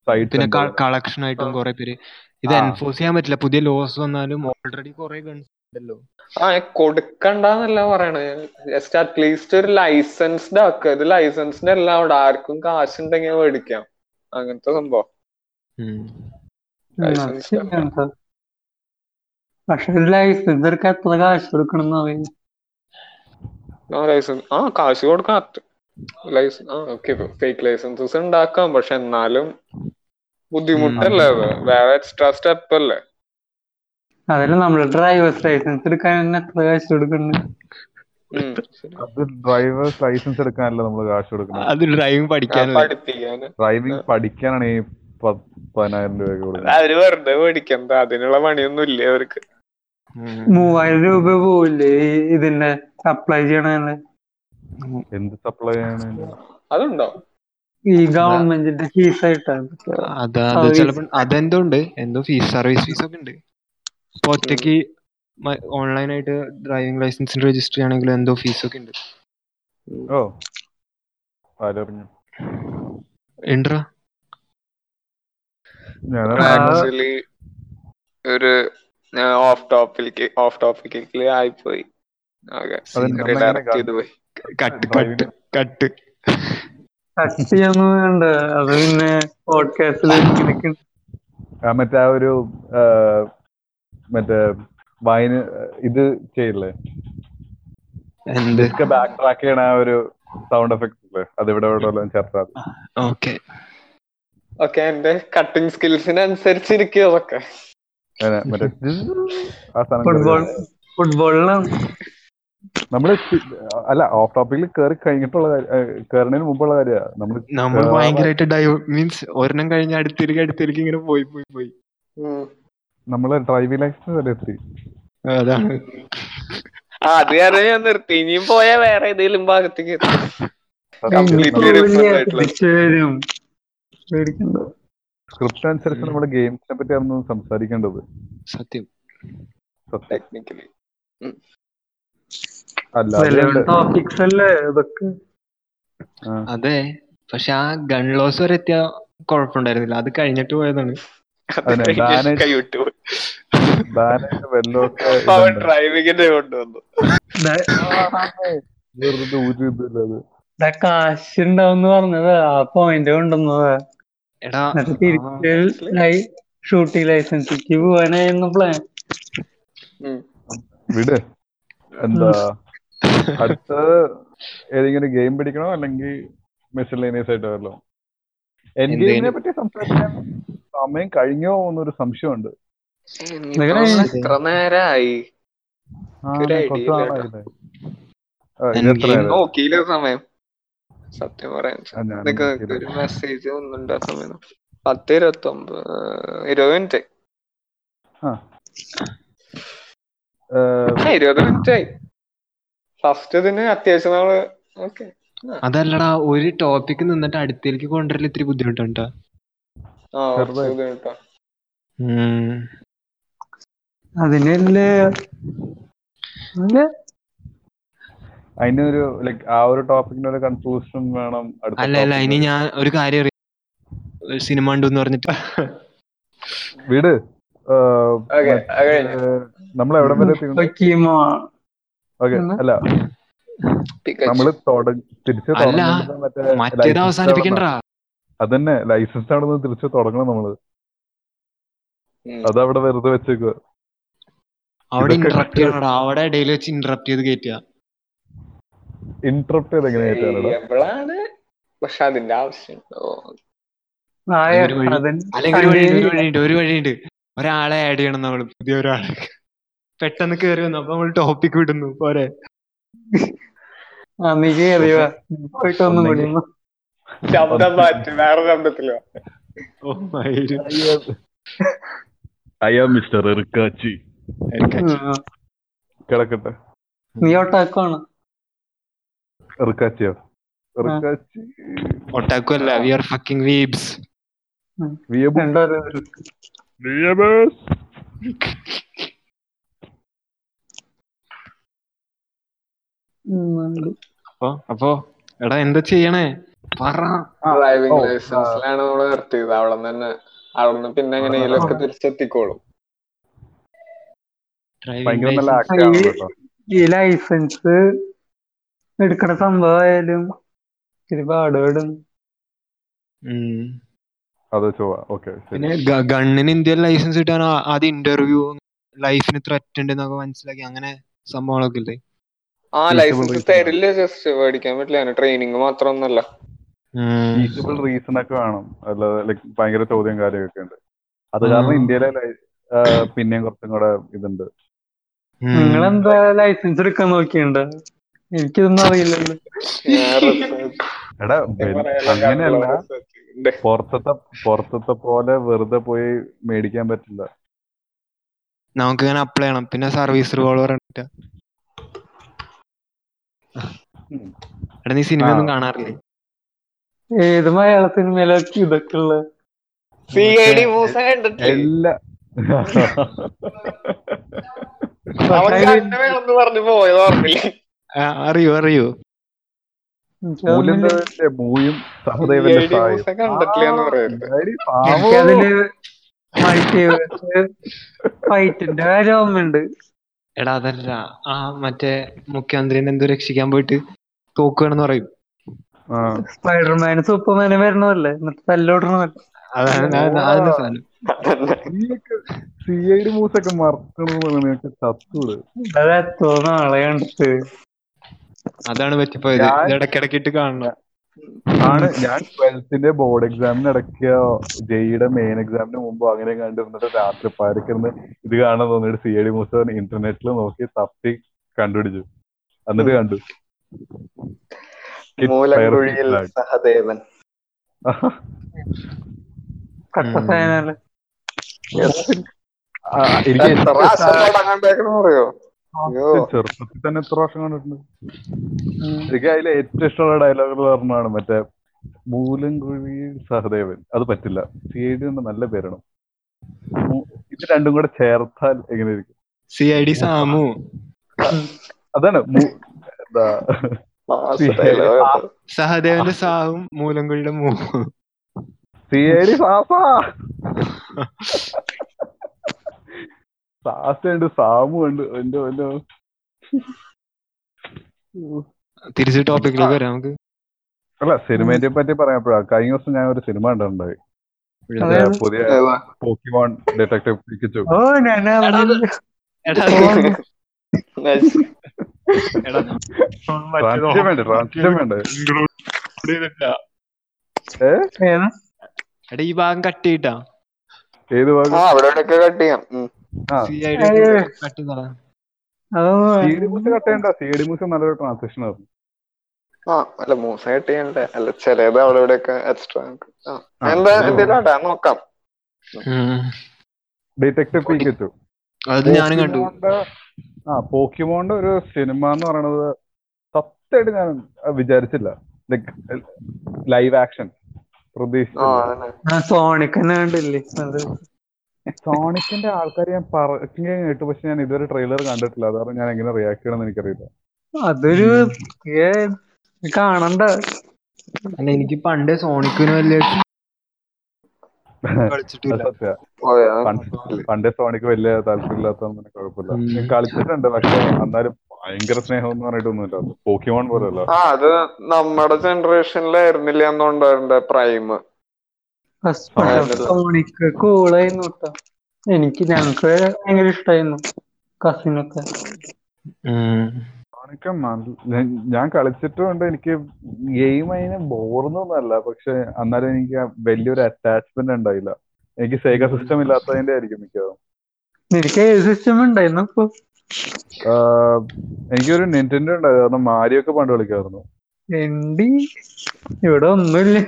പിന്നെ കളക്ഷൻ ആയിട്ടും. കുറെ പേര്. ഇത്. എൻഫോഴ്സ് ചെയ്യാൻ പറ്റില്ല. പുതിയ ലോസ് വന്നാലും ഓൾറെഡി കുറെ ഗൺസ് ഉണ്ടല്ലോ. ആ കൊടുക്കണ്ടെന്നല്ല പറയണേ. ജസ്റ്റ് അറ്റ്ലീസ്റ്റ് ഒരു ലൈസൻസ്ഡ് ആക്കുക ഇത് ലൈസൻസ്ഡ് അല്ല. അവിടെ ആർക്കും കാശുണ്ടെങ്കിൽ മേടിക്കാം. അങ്ങനത്തെ സംഭവം. പക്ഷെ ലൈസൻസ് എടുക്കാൻ എത്ര കാശ് കൊടുക്കണം ആ ലൈസൻസ് ആ കാശ് കൊടുക്കാം ലൈസൻസ് ആ ഓക്കെ ഫേക്ക് ലൈസൻസസ് ഉണ്ടാക്കാം പക്ഷെ എന്നാലും ബുദ്ധിമുട്ടല്ലേ അത്? വേറെ എക്സ്ട്രാ സ്റ്റെപ്പ് അല്ലേ? അതല്ല നമ്മൾ ഡ്രൈവേഴ്സ് ലൈസൻസ് എടുക്കാൻ തന്നെ എത്ര കാശ് കൊടുക്കുന്നു അത് ഡ്രൈവേഴ്സ് ലൈസൻസ് എടുക്കാനല്ല നമ്മൾ കാശ് കൊടുക്കുന്നത് അത് ഡ്രൈവിംഗ് പഠിക്കാൻ ഡ്രൈവിംഗ് പഠിക്കാനാണ് ഈ പതിനായിരം രൂപ കൊടുക്കുന്നത് അവർ വെറുതെ മേടിക്കണ്ട അതിനുള്ള പണിയൊന്നും ഇല്ല അവർക്ക്? മൂവായിരം രൂപ പോവില്ലേ ഇതിന്റെ സപ്ലൈ ചെയ്യണതന്നെ എന്ത് സപ്ലൈ ആണ്? അതുണ്ടോ? ഈ ഗവൺമെന്റിന്റെ ഫീസ് ആയിട്ടാണ്. അത് ചിലപ്പോ അതെന്തോ ഉണ്ട് എന്തോ ഫീസ് സർവീസ് ഫീസ് ഒക്കെ ഉണ്ട്. ഇപ്പൊ ഒറ്റയ്ക്ക് ഓൺലൈൻ ആയിട്ട് ഡ്രൈവിംഗ് ലൈസൻസിന് രജിസ്റ്റർ ചെയ്യണമെങ്കിൽ എന്തോ ഫീസ് ഒക്കെ ഉണ്ട്. ഓ ആരറിഞ്ഞു ഉണ്ടോ ആക്ച്വലി ഒരു ഓഫ് ടോപ്പിലേക്ക് ഓഫ് ടോപ്പിക്കിൽ ആയിപ്പോയി. ഓക്കെ ഡയറക്റ്റ് ചെയ്തു പോയി. Cut cut cut. കട്ട് ചെയ്യുന്നുണ്ട് അത് പിന്നെ പോഡ്കാസ്റ്റിൽ മറ്റേ ആ ഒരു മറ്റേ വൈന് ഇത് ചെയ്യില്ലേ? ബാക്ക് ട്രാക്ക് ചെയ്യണ ആ ഒരു സൗണ്ട് എഫക്ട് ഇല്ലേ? അത് ഇവിടെ ചേർത്താൽ. ഓക്കെ. ഓക്കെ എന്റെ അതൊക്കെ. അങ്ങനെ മറ്റേ ആ സാധനം ഫുട്ബോൾ കേറി. നമ്മൾ അല്ല ഓഫ് ടോപ്പിക്കിൽ കയറി കഴിഞ്ഞിട്ടുള്ള കയറുന്നതിന് മുമ്പുള്ള കാര്യമാണ് നമ്മൾ നമ്മൾ ഭയങ്കരമായിട്ട് ഡൈവ് മീൻസ് ഒരെണ്ണം കഴിഞ്ഞ അടുത്തിരിക്ക് അടുത്തിരിക്ക് ഇങ്ങനെ പോയി പോയി പോയി. നമ്മൾ ഡ്രൈവിംഗ് ലൈസൻസ് വരെ എത്തി? അതാണ്. ആ അത് കാരണം ഞാൻ നിർത്തി. ഇനിയും പോയാ വേറെ ഏതെങ്കിലും ഭാഗത്തേക്ക് സ്ക്രിപ്റ്റ് അനുസരിച്ച്. നമ്മുടെ ഗെയിംസിനെ പറ്റിയാണ് സംസാരിക്കേണ്ടത്. സത്യം. ടെക്നിക്കലി ടോപ്പിക്സ് അല്ലേ ഇതൊക്കെ? അതെ പക്ഷെ ആ ഗൺ ലോസ് വരെ എത്തിയ കുഴപ്പമുണ്ടായിരുന്നില്ല അത് കഴിഞ്ഞിട്ട് പോയതാണ്. കൊണ്ടുവന്നു. കാശ് പറഞ്ഞത്. ആ പോയിന്റ് കൊണ്ടുവന്നത്. ഷൂട്ടിംഗ് ലൈസൻസിക്ക് പോവാനായിരുന്നു പ്ലാൻ വിട്. എന്താ? അടുത്ത ഏതെങ്കിലും ഗെയിം പിടിക്കണോ അല്ലെങ്കിൽ മിസ്ലേനിയസ് ആയിട്ട് വരലോ? എൻ ഗെയിമിനെ പറ്റി സംസാരിക്കാൻ സമയം കഴിഞ്ഞോ എന്നൊരു സംശയമുണ്ട്? നോക്കിയില്ല സമയം. സത്യം പറയാൻ. ഒരു മെസ്സേജ് വന്നിട്ടുണ്ട് ആ സമയം. പത്ത് ഇരുപത്തി ഒമ്പത് ഇരുപത് മിനിറ്റ് ഇരുപത് ആയി. ഫസ്റ്റ് ഇതിന് അത്യാവശ്യം നമ്മൾ ഓക്കെ അതല്ലടാ ഒരു ടോപ്പിക് നിന്നിട്ട് അടുത്തേക്ക് കൊണ്ടുവരൽ ഇത്തിരി ബുദ്ധിമുട്ടുണ്ട് അതിനല്ലേ? ഒരു ലൈക് ആ ഒരു ടോപ്പിക്കിന് ഒരു കൺക്ലൂഷൻ വേണം അടുത്ത അല്ല അല്ല ഇനി ഞാൻ ഒരു കാര്യം അറിയാം. സിനിമ ഉണ്ടെന്ന് പറഞ്ഞിട്ട്. വീട്? നമ്മൾ എവിടെ വരെ ഓക്കെ അല്ല. നമ്മൾ തിരിച്ച് മറ്റേത് license അതന്നെ ലൈസൻസ് ആണെന്ന് തിരിച്ചു തുടങ്ങണം നമ്മൾ. അതവിടെ വെറുതെ വെച്ചേക്കുക അവിടെ ഇന്ററപ്റ്റ് ചെയ്യണടാ? അവിടെ ഇടയിൽ വെച്ച് ഇന്ററപ്റ്റ് ചെയ്ത് കയറ്റുക ഇന്ററപ്റ്റ് ചെയ്ത് എങ്ങനെ ആയിട്ടാണ് പക്ഷെ അതിന്റെ ആവശ്യം ഒരു അല്ലെങ്കിൽ ഒരു വഴിയുണ്ട് ഒരു വഴിയുണ്ട് ഒരു വഴിയുണ്ട്. ഒരാളെ ആഡ് ചെയ്യണം നമ്മൾ പുതിയ ഒരാളെ. പെട്ടെന്ന് കേറി വന്നു. അപ്പൊ നമ്മൾ ടോപ്പിക് വിടുന്നു. പോരെ. ആ നീ കേറിയ പോയിട്ട് ഒന്നും കൂടി ശബ്ദം മാറ്റും. വേറെ ശബ്ദത്തിലോ? ഓ മയിൽ. അയ്യോ മിസ്റ്റർ എറുക്കാച്ചി. ഉം. കിടക്കട്ടെ. നീ ഒട്ടാക്കാണ് എറുക്കാച്ചിയോ? എറുക്കാച്ചി. ഒട്ടാക്കും അല്ല വി ആർ ഫക്കിംഗ് വീബ്സ് രണ്ടുപേരും. അപ്പൊ അപ്പൊ എടാ എന്താ ചെയ്യണേ? പറ. ഡ്രൈവിംഗ് ലൈസൻസിലാണ് നമ്മൾ നിർത്തിയത് അവിടെ തന്നെ അവിടെ നിന്ന് പിന്നെ എങ്ങനെയൊക്കെ തിരിച്ചെത്തിക്കോളും. ഈ ലൈസൻസ് എടുക്കണ സംഭവായാലും ഇത്തിരി പാടുപെടും. പിന്നെ ഗണ്ണിന് ഇന്ത്യയിൽ ലൈസൻസ് കിട്ടാൻ ആ- ആദ്യം ഇന്റർവ്യൂ ലൈഫിന് ത്രെറ്റ് ഉണ്ട് എന്നൊക്കെ മനസ്സിലാക്കി അങ്ങനെ സംഭവങ്ങളൊക്കെ ഇല്ലേ? ആ ലൈസൻസ്. തരില്ല ജസ്റ്റ് മേടിക്കാൻ പറ്റില്ല. ട്രെയിനിങ് മാത്രമൊന്നല്ല. ഫീസിബിൾ റീസൺ ഒക്കെ വേണം. അല്ലാതെ ലൈക് ഭയങ്കര ചോദ്യം കാര്യമൊക്കെ ഉണ്ട്. അത് കാരണം. ഇന്ത്യയിലെ പിന്നെയും കുറച്ചും കൂടെ ഇതുണ്ട്. നിങ്ങളെന്താ ലൈസൻസ് എടുക്കാൻ നോക്കിയുണ്ട്? എനിക്കിതൊന്നും അറിയില്ലല്ലോ. ഞാൻ എടാ അങ്ങനെയല്ല. പുറത്തത്തെ പുറത്തത്തെ പോലെ വെറുതെ പോയി മേടിക്കാൻ പറ്റില്ല. നമുക്ക് ഇങ്ങനെ അപ്ലൈ ചെയ്യണം. പിന്നെ സർവീസ് റിവോൾവർ ഉണ്ട് ഉം. എടാ നീ സിനിമ ഒന്നും കാണാറില്ലേ? ഏത് മലയാള സിനിമയിലൊക്കെ ഇതൊക്കെ ഉള്ള? മൂസ കണ്ടിട്ടില്ലേ? എല്ലാ അവൻ കണ്ണ് വേണമെന്ന് പറഞ്ഞു പോയത് ഓർമ്മില്ലേ അറിയോ അറിയോ. മൂയും സഹദേവന്റെ മൂസ ഫൈറ്റിന്റെ കാര്യം ഓർമ്മയുണ്ട്. എടാ അതല്ല. ആ മറ്റേ മുഖ്യമന്ത്രിനെ എന്തോ രക്ഷിക്കാൻ പോയിട്ട് തോക്കുകയാണെന്ന് പറയും. സ്പൈഡർമാന് സൂപ്പർമാനും വരണമല്ലേ എന്നിട്ട് തല്ലോടണമല്ലേ അതാണ് അതാണ് അതിന്റെ സാധനം. നീയൊക്കെ സി ഐ ഡി മൂസൊക്കെ മറക്കണമെന്ന് ചത്തൂട് അത് എത്ര കണ്ടിട്ട്. അതാണ് പറ്റിപ്പോയത്. ഇടക്കിടക്കിട്ട് കാണണം. ആണ്. ഞാൻ ട്വൽത്തിന്റെ ബോർഡ് എക്സാമിന് ഇടയ്ക്കോ ജെയുടെ മെയിൻ എക്സാമിന് മുമ്പോ അങ്ങനെ കണ്ടിരുന്നിട്ട് രാത്രി പാരക്കിരുന്ന് ഇത് കാണാൻ തോന്നിയിട്ട് സി ഐ ഡി മൂസ ഇന്റർനെറ്റിൽ നോക്കി തപ്പി കണ്ടുപിടിച്ചു. എന്നിട്ട് കണ്ടു. സഹദേവൻ. എനിക്ക് ചെറുപ്പത്തിൽ തന്നെ എത്ര വർഷം കണ്ടിട്ടുണ്ട്? എനിക്ക് അതിലെ ഏറ്റവും ഇഷ്ടമുള്ള ഡയലോഗുകൾ പറഞ്ഞാണ് മറ്റേ മൂലംകുഴി സഹദേവൻ. അത് പറ്റില്ല. സി ഐ ഡി നല്ല പേരാണ്. ഇത് രണ്ടും കൂടെ ചേർത്താൽ എങ്ങനെയിരിക്കും സി ഐ ഡി സാമു. അതാണ്. സഹദേവന്റെ സാവും മൂലംകുഴിയുടെ മൂ. C I D Zaza. സാസുണ്ട് സാമു ഉണ്ട് എന്റെ വല്ലോ തിരിച്ച് ടോപ്പിക്കിലേക്ക് വരാം നമുക്ക്. അല്ല സിനിമയെ പറ്റി പറയാപ്പോഴാ. കഴിഞ്ഞ ദിവസം ഞാൻ ഒരു സിനിമ കണ്ടിട്ടുണ്ടായി. പുതിയ ഏതാ? പോക്കിമോൺ ഡിറ്റക്ടീവ് പിക്കച്ചു ഈ ഭാഗം കട്ട് ചെയ്യട്ടാ ഏത് ഭാഗം? കട്ട് ചെയ്യാം. നല്ലൊരു ട്രാൻസിഷൻ ആയിരുന്നു ആ അല്ല ചെയ്യണ്ടേ? അല്ല ചിലത് അവിടെ ഇവിടെയൊക്കെ എക്സ്ട്രാ ആ ആ, എന്താ നോക്കാം. ഡിറ്റക്റ്റീവ് അത് ഞാനും കണ്ടു. ആ പോക്കിമോന്റെ ഒരു സിനിമ എന്ന് പറയുന്നത് സത്യമായിട്ട് ഞാൻ വിചാരിച്ചില്ല. Like live action. കണ്ടില്ലേ? അത് സോണിക്കിന്റെ ആൾക്കാർ ഞാൻ പറഞ്ഞു കേട്ടു പക്ഷെ ഞാൻ ഇതുവരെ ട്രെയിലർ കണ്ടിട്ടില്ല. അതാണ് ഞാൻ എങ്ങനെ റിയാക്ട് ചെയ്യണമെന്ന് എനിക്കറിയില്ല. അതൊരു കാണണ്ട. അല്ല എനിക്ക് പണ്ട് സോണിക്കിന് വലിയ പണ്ടേ സോണിക്ക് വലിയ താല്പര്യമില്ലാത്തതൊന്നും കുഴപ്പമില്ല. ഞാൻ കളിച്ചിട്ടുണ്ട് പക്ഷെ എന്നാലും ഭയങ്കര സ്നേഹം എന്ന് പറഞ്ഞിട്ടൊന്നുമില്ല പോക്കിമോൺ പോലെയല്ല. ആ അത് നമ്മുടെ ജനറേഷനിലായിരുന്നില്ല എന്നുണ്ടായിരുന്ന പ്രൈം ഫസ്റ്റ് സോണിക് കൂളായിരുന്നു കേട്ടോ എനിക്ക് ഞങ്ങൾക്ക് ഭയങ്കര ഇഷ്ടായിരുന്നു കസിനൊക്കെ. സോണിക്ക് ഞാൻ കളിച്ചിട്ടുണ്ട് എനിക്ക് ഗെയിം അതിന് ബോർന്നൊന്നല്ല പക്ഷെ എന്നാലും എനിക്ക് വലിയൊരു അറ്റാച്ച്മെന്റ് ഉണ്ടായില്ല. എനിക്ക് സേഗ സിസ്റ്റം ഇല്ലാത്തതിന്റെ ആയിരിക്കും മിക്കവാറും എനിക്ക് സിസ്റ്റം ഉണ്ടായിരുന്നു ഇപ്പൊ? എനിക്കൊരു നെന്റിന്റെ ഉണ്ടായിരുന്നു. കാരണം മാരിയൊക്കെ പണ്ട് കളിക്കായിരുന്നു എണ്ടി ഇവിടെ ഒന്നുമില്ല.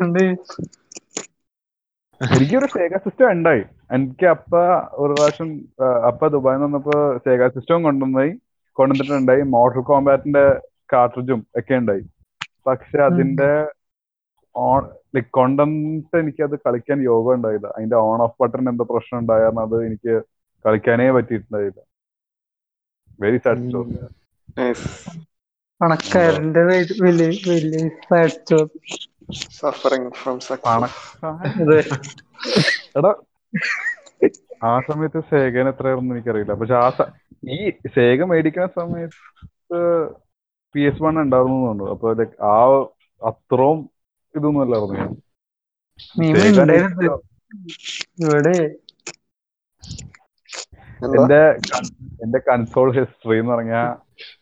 എനിക്കൊരു സേഗ സിസ്റ്റം ഉണ്ടായി. എനിക്ക് അപ്പ ഒരു പ്രാവശ്യം അപ്പ ദുബായിൽ നിന്ന് വന്നപ്പോ സേഗ സിസ്റ്റം കൊണ്ടുവന്നായി. കൊണ്ടുവന്നിട്ടുണ്ടായി. മോട്ടർ കോമ്പാറ്റിന്റെ കാർട്രിഡ്ജും ഒക്കെ ഉണ്ടായി. പക്ഷെ അതിന്റെ ഓൺ ലൈക് കൊണ്ടുവന്നിട്ട് എനിക്ക് അത് കളിക്കാൻ യോഗം ഉണ്ടായില്ല. അതിന്റെ ഓൺ ഓഫ് ബട്ടൺ എന്തോ പ്രശ്നം ഉണ്ടായെന്ന് അത് എനിക്ക് കളിക്കാനേ പറ്റിയിട്ടുണ്ടായില്ല. വെരി സാഡ് സ്റ്റോറി നൈസ് പണക്കാരന്റെ വലിയ വലിയ വലിയ സാഡ് സ്റ്റോറി സഫറിങ് ഫ്രം എടാ ആ സമയത്ത് സേഗൻ എത്രയായിരുന്നു എനിക്കറിയില്ല. പക്ഷെ ആ ഈ സേക മേടിക്കുന്ന സമയത്ത് പി എസ് വൺ ഉണ്ടായിരുന്നു തോന്നുന്നു. അപ്പൊ ആ അത്രയും ഇതൊന്നും അല്ലായിരുന്നു? ഇവിടെ. എന്റെ എന്റെ കൺസോൾ ഹിസ്റ്ററി എന്ന് പറഞ്ഞാൽ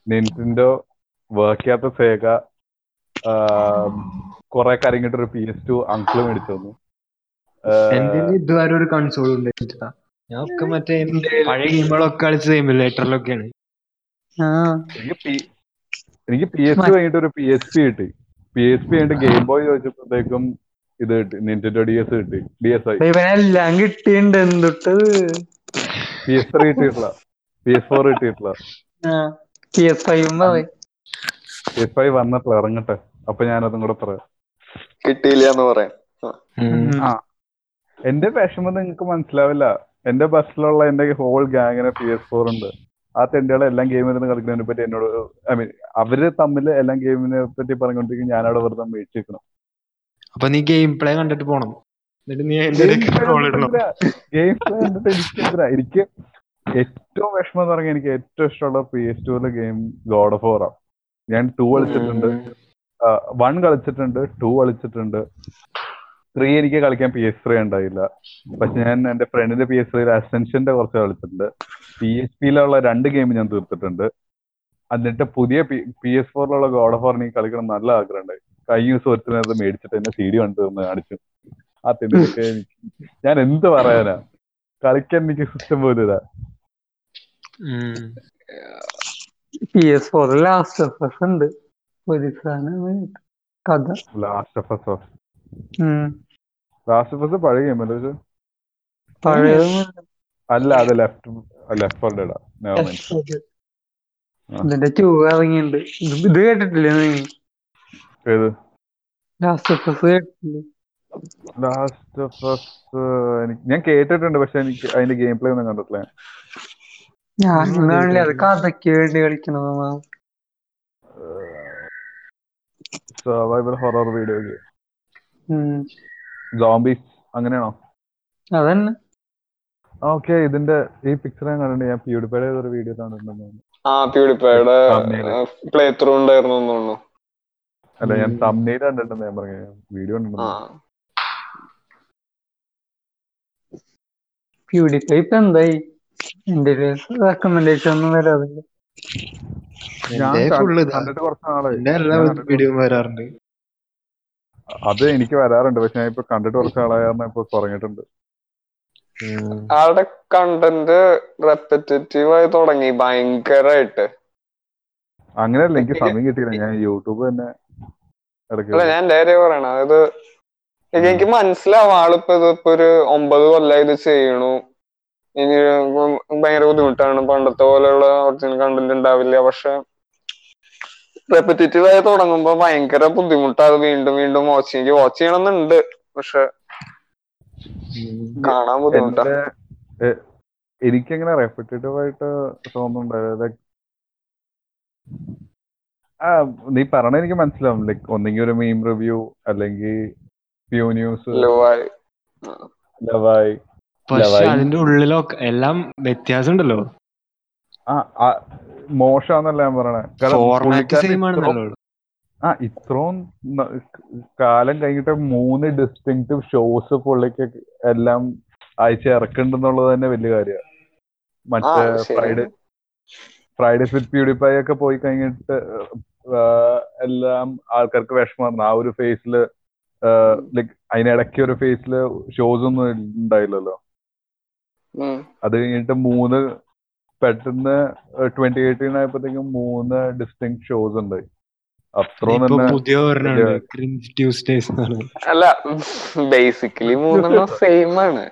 നിന്റിന്റെ വർക്ക് ചെയ്യാത്ത സേഗ കുറെ കരങ്ങിട്ട് ഒരു പി എസ് ടു അങ്കിൾ മേടിച്ചു തന്നു ഇതുവരെ ഒരു കൺസോൾ ഉണ്ടായിട്ടില്ല? ഞാൻ ഒക്കെ മറ്റേ പഴയ ഗെയിമുകളൊക്കെ കളിച്ച സിമുലേറ്ററിലൊക്കെയാണ് ആ. എനിക്ക് പി- എനിക്ക് പി എസ് ടു കഴിഞ്ഞിട്ട് ഒരു പി എസ് പി കിട്ടി. പി എസ് പി കഴിഞ്ഞിട്ട് ഗെയിം ബോയ് ചോദിച്ചപ്പോഴത്തേക്കും ഇത് കിട്ടി നിന്റെ ഡി എസ് കിട്ടി ഡി എസ് ഐ ഇവനെല്ലാം കിട്ടിയിട്ടുണ്ട് എന്തൊട്ട്? പി എസ് ത്രീ കിട്ടിയിട്ടില്ല പി എസ് ഫോർ കിട്ടിയിട്ടില്ല P S five P S five വന്നിട്ടില്ല ഇറങ്ങട്ടെ. അപ്പൊ ഞാനതും കൂടെ പറയാം. കിട്ടിയില്ല എന്ന് പറയാം. ആ. എന്റെ വിഷമം നിങ്ങക്ക് മനസ്സിലാവില്ല. എന്റെ ബസ്സിലുള്ള എന്റെ ഹോൾ ഗാങ്ങിന് പി എസ് ഫോർ ഉണ്ട്. ആ തെണ്ടികളെ എല്ലാം ഗെയിം ഇരുന്ന് കളിക്കുന്നതിനെ പറ്റി എന്നോട് ഐ മീൻ അവർ തമ്മിൽ എല്ലാം ഗെയിമിനെ പറ്റി പറഞ്ഞുകൊണ്ടിരിക്കും ഞാനവിടെ വെറുതെ മേടിച്ചിരിക്കണം അപ്പൊ നീ ഗെയിം പ്ലേ കണ്ടിട്ട് പോണം. എന്നിട്ട് നീ എന്റെ റോൾ ഇടണം. ഗെയിം പ്ലേ കണ്ടിട്ട് എനിക്ക് ഏറ്റവും വിഷമം എന്ന് പറഞ്ഞാൽ എനിക്ക് ഏറ്റവും ഇഷ്ടമുള്ള പി എസ് ടുവിലെ ഗെയിം ഗോഡ് ഓഫ് ആണ്. ഞാൻ ടു കളിച്ചിട്ടുണ്ട്. വൺ കളിച്ചിട്ടുണ്ട് ടു കളിച്ചിട്ടുണ്ട്. ത്രീ എനിക്ക് കളിക്കാൻ പി എസ് ത്രീ ഉണ്ടായില്ല. പക്ഷെ ഞാൻ എന്റെ ഫ്രണ്ടിന്റെ പി എസ് ത്രീ അസെൻഷന്റെ കുറച്ച് കളിച്ചിട്ടുണ്ട്. പി എസ് പിയിലുള്ള രണ്ട് ഗെയിം ഞാൻ തീർത്തിട്ടുണ്ട്. എന്നിട്ട് പുതിയ പി എസ് ഫോറിലുള്ള ഗോഡ് ഓഫ് എനിക്ക് കളിക്കണം നല്ല ആഗ്രഹം ഉണ്ടായി കഴിഞ്ഞ ദിവസം ഒരുത്തിനത് മേടിച്ചിട്ട് എന്നെ സി ഡി കണ്ടു തന്ന് കാണിച്ചു. ആ തിന്നൊക്കെ ഞാൻ എന്ത് പറയാനാ? കളിക്കാൻ എനിക്ക് സിസ്റ്റം പോലും ഇതാ പി എസ് ഫോറിൽ ലാസ്റ്റ് ഉണ്ട്. ഒരു സാധനം കഥ. Last of Us. Last of Us പഴയ ഗെയിം അല്ലേ? പഴയതൊന്നും അല്ല അത് ലെഫ്റ്റ് ലെഫ്റ്റ് ഫോർ ഡേഡാ ഇതിന്റെ ടൂ ഇറങ്ങിയിട്ടുണ്ട്. ഇത് ഇത് കേട്ടിട്ടില്ലേ നീ? ഏത്? ലാസ്റ്റ് ഓഫ് us കേട്ടിട്ടില്ലേ? ലാസ്റ്റ് ഓഫ് അസ് എനിക്ക് ഞാൻ കേട്ടിട്ടുണ്ട് പക്ഷെ എനിക്ക് അതിന്റെ ഗെയിം പ്ലേ ഒന്നും കണ്ടിട്ടില്ല. ഞാൻ കാണില്ല അത് കഥയ്ക്ക് വേണ്ടി കളിക്കണതാണ് സർവൈവൽ ഹൊറർ വീഡിയോ ഗെയിം ഉം. സോംബീസ് അങ്ങനെയാണോ? അതന്നെ. ഓക്കെ ഇതിന്റെ ഈ പിക്ചർ ഞാൻ കണ്ടിട്ടുണ്ട്. ഞാൻ പ്യൂഡിഫൈഡ് ഒരു വീഡിയോ കണ്ടിട്ടുണ്ടെന്ന് ആ Thumbnail. പ്ലേ ത്രൂ ഉണ്ടായിരുന്നു എന്ന് തോന്നുന്നു. അല്ല ഞാൻ തമ്മിൽ കണ്ടിട്ടുണ്ട് ഞാൻ പറഞ്ഞു. വീഡിയോ കണ്ടിട്ടുണ്ട് പ്യൂരിഫൈ ഇപ്പൊ എന്തായി? എന്റെ റെക്കമെൻഡേഷൻ ഒന്നും വരാറില്ല. വരാറുണ്ട്. അത് എനിക്ക് വരാറുണ്ട്. പക്ഷെ ഞാൻ ഇപ്പൊ കണ്ടിട്ട് കുറച്ച് ആളായിരുന്നു ഇപ്പൊ കുറഞ്ഞിട്ടുണ്ട്. ആളുടെ കണ്ടന്റ് റെപ്പറ്റേറ്റീവ് ആയി തുടങ്ങി ഭയങ്കരായിട്ട്. അങ്ങനെയല്ല എനിക്ക് സമയം കിട്ടിയില്ല. ഞാൻ യൂട്യൂബ് തന്നെ അല്ല ഞാൻ ഡയറി കാര്യം പറയണ. അതായത് എനിക്ക് എനിക്ക് മനസ്സിലാവും ആളിപ്പോ ഇതിപ്പോ ഒരു ഒമ്പത് കൊല്ലായി ഇത് ചെയ്യണു. ഇനി ഭയങ്കര ബുദ്ധിമുട്ടാണ്. പണ്ടത്തെ പോലെയുള്ള ഒറിജിനൽ കണ്ടന്റ് ഉണ്ടാവില്ല. പക്ഷെ റെപ്പറ്റേറ്റീവ് ആയി തുടങ്ങുമ്പോ ഭയങ്കര ബുദ്ധിമുട്ടാണ്. വീണ്ടും വീണ്ടും വാച്ച് ചെയ്യും. എനിക്ക് വാച്ച് ചെയ്യണമെന്നുണ്ട്. പക്ഷെ കാണാൻ ബുദ്ധിമുട്ടാ. എനിക്കെങ്ങനെ റെപ്പിറ്റേറ്റീവ് ആയിട്ട് തോന്നുന്നുണ്ട്. ആ നീ പറഞ്ഞ എനിക്ക് മനസ്സിലാവും. ലൈക് ഒന്നെങ്കിൽ ഒരു മീം റിവ്യൂ അല്ലെങ്കിൽ പ്യൂ ന്യൂസ് ലവായി. ലവായി. പക്ഷെ അതിന്റെ ഉള്ളിലൊക്കെ എല്ലാം വ്യത്യാസം ഉണ്ടല്ലോ മോശമാന്നല്ല ഞാൻ പറയണേ. ആ ഇത്രയും കാലം കഴിഞ്ഞിട്ട് മൂന്ന് ഡിസ്റ്റിങ്റ്റീവ് ഷോസ് പുള്ളിക്ക് എല്ലാം ആഴ്ച ഇറക്കുന്നുണ്ടെന്നുള്ളത് തന്നെ വലിയ കാര്യമാണ് മറ്റേ Friday Friday Fridays with PewDiePie ഒക്കെ പോയി കഴിഞ്ഞിട്ട് എല്ലാം ആൾക്കാർക്ക് വിഷമം ആ ഒരു ഫേസിൽ ലൈക്ക് അതിനിടയ്ക്ക് ഒരു ഫേസിൽ ഷോസ് ഒന്നും ഉണ്ടായില്ലല്ലോ. അത് കഴിഞ്ഞിട്ട് മൂന്ന് പെട്ടെന്ന് ട്വന്റി എയ്റ്റീൻ ആയപ്പോഴത്തേക്കും മൂന്ന് ഡിസ്റ്റിങ് ഷോസ് ഉണ്ട്. അത്രയും തന്നെ അല്ല ബേസിക്കലി മൂന്നെണ്ണം സെയിം ആണ്.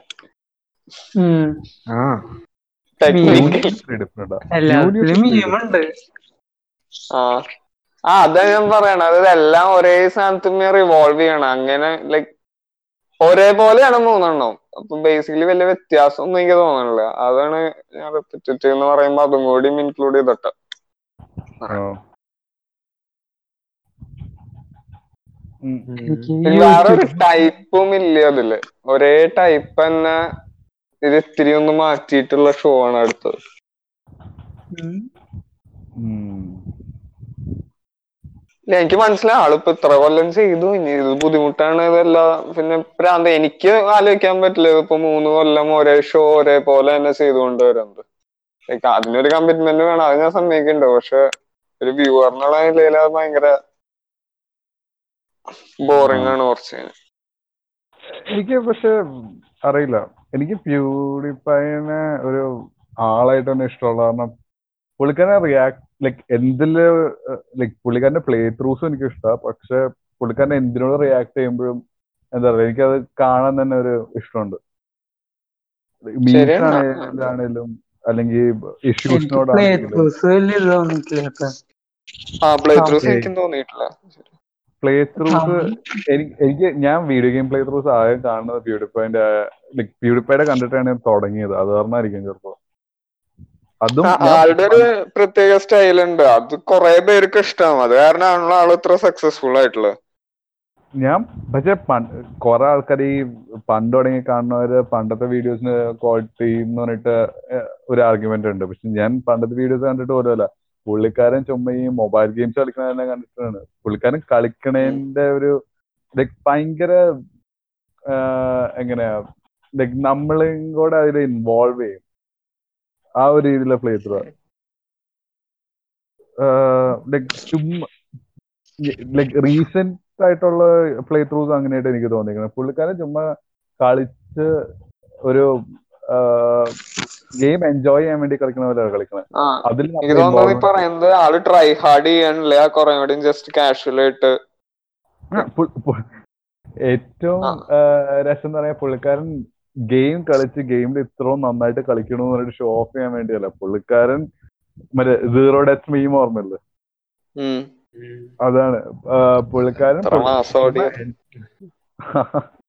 ആ. അതാ ഞാൻ പറയണ അതായത് എല്ലാം ഒരേ സാധനത്തിന് റിവോൾവ് ചെയ്യണം. അങ്ങനെ ലൈക് ഒരേപോലെയാണ് മൂന്നെണ്ണം. അപ്പൊ ബേസിക്കലി വലിയ വ്യത്യാസം ഒന്നും എനിക്ക് തോന്നണില്ല. അതാണ് ഞാൻ റിപ്പറ്റേറ്റീവ് എന്ന് പറയുമ്പോ അതും കൂടി ഇൻക്ലൂഡ് ചെയ്തിട്ട്. വേറൊരു ടൈപ്പും ഇല്ല അതിൽ. ഒരേ ടൈപ്പ് തന്നെ ഇത് ഇത്തിരി ഒന്ന് മാറ്റിയിട്ടുള്ള ഷോ ആണ് അടുത്തത്. എനിക്ക് മനസ്സിലായി. ആളിപ്പോ ഇത്ര കൊല്ലം ചെയ്തു. ഇനി ഇത് ബുദ്ധിമുട്ടാണ് ഇതല്ല. പിന്നെ പ്രാന്ത എനിക്ക് ആലോചിക്കാൻ പറ്റില്ല. ഇപ്പൊ മൂന്ന് കൊല്ലം ഒരേ ഷോ ഒരേപോലെ തന്നെ ചെയ്തുകൊണ്ട് വരുന്നത്. അതിനൊരു കമ്മിറ്റ്മെന്റ് വേണം. അത് ഞാൻ സമ്മതിക്കുന്നുണ്ട്. പക്ഷെ ഒരു വ്യൂവറിനുള്ള നിലയിൽ അത് ഭയങ്കര ബോറിംഗ് ആണ് കുറച്ച്. എനിക്ക് പക്ഷെ അറിയില്ല. എനിക്ക് പ്യൂരിഫൈനെ ഒരു ആളായിട്ട് തന്നെ ഇഷ്ടമുള്ള കാരണം പുള്ളിക്കാരനെ റിയാക്ട് ലൈക്ക് എന്തിൽ ലൈക്ക് പുള്ളിക്കാരന്റെ പ്ലേ ത്രൂസും എനിക്ക് ഇഷ്ടമാണ് പക്ഷെ പുള്ളിക്കാരനെ എന്തിനോട് റിയാക്ട് ചെയ്യുമ്പോഴും എന്താ പറയുക എനിക്കത് കാണാൻ തന്നെ ഒരു ഇഷ്ടമുണ്ട്. ആണെങ്കിലും അല്ലെങ്കിൽ പ്ലേ ത്രൂസ് എനിക്ക് ഞാൻ വീഡിയോ ഗെയിം പ്ലേ ത്രൂസ് ആദ്യം കാണുന്നത് പ്യൂരിഫൈന്റെ ലൈക് പ്യൂരിഫൈയുടെ കണ്ടിട്ടാണ് ഞാൻ തുടങ്ങിയത്. അത് കാരണമായിരിക്കും അതും ആളുടെ ഒരു പ്രത്യേക സ്റ്റൈൽ ഉണ്ട് അത് കുറെ പേർക്ക് ഇഷ്ടമാണ് അത് കാരണമാണല്ലോ ആൾ ഇത്ര സക്സസ്ഫുൾ ആയിട്ടുള്ളത് ഞാൻ പക്ഷെ കുറെ ആൾക്കാർ ഈ പണ്ട് തുടങ്ങി കാണുന്നവര് പണ്ടത്തെ വീഡിയോസിന് ക്വാളിറ്റി എന്ന് പറഞ്ഞിട്ട് ഒരു ആർഗ്യുമെന്റ് ഉണ്ട്. പക്ഷെ ഞാൻ പണ്ടത്തെ വീഡിയോസ് കണ്ടിട്ട് പോലുമല്ല പുള്ളിക്കാരൻ ചുമ്മാ ഈ മൊബൈൽ ഗെയിംസ് കളിക്കണ തന്നെ കണ്ടിട്ടാണ്. പുള്ളിക്കാരൻ കളിക്കണേന്റെ ഒരു ലൈക് ഭയങ്കര എങ്ങനെയാ ലൈക് നമ്മളും കൂടെ അതിൽ ഇൻവോൾവ് ചെയ്യും. ആ ഒരു രീതിയിലുള്ള പ്ലേ ത്രൂ ലൈക് റീസെന്റ് ആയിട്ടുള്ള പ്ലേ ത്രൂസ് അങ്ങനെയായിട്ട് എനിക്ക് തോന്നിയിരിക്കുന്നത് പുള്ളിക്കാരൻ ചുമ്മാ കളിച്ച് ഒരു ഗെയിം എൻജോയ് ചെയ്യാൻ വേണ്ടി കളിക്കുന്ന പോലെ കളിക്കണത്. അതിൽ എനിക്ക് തോന്നുന്നത് ഈ പറയുന്നത് ആൾ ട്രൈ ഹാർഡ് ചെയ്യണില്ല കുറെ കൂടി ജസ്റ്റ് കാഷ്വൽ ആയിട്ട്. ഏറ്റവും രസം എന്ന് പറയാൻ പുള്ളിക്കാരൻ ഗെയിം കളിച്ച് ഗെയിമിൽ ഇത്രയും നന്നായിട്ട് കളിക്കണമെന്ന് പറഞ്ഞിട്ട് ഷോ ഓഫ് ചെയ്യാൻ വേണ്ടിയല്ല. പുള്ളിക്കാരൻ മറ്റേ സീറോ ഡെത്ത് മീം ഓർമ്മയില്ല? അതാണ്. പുള്ളിക്കാരൻ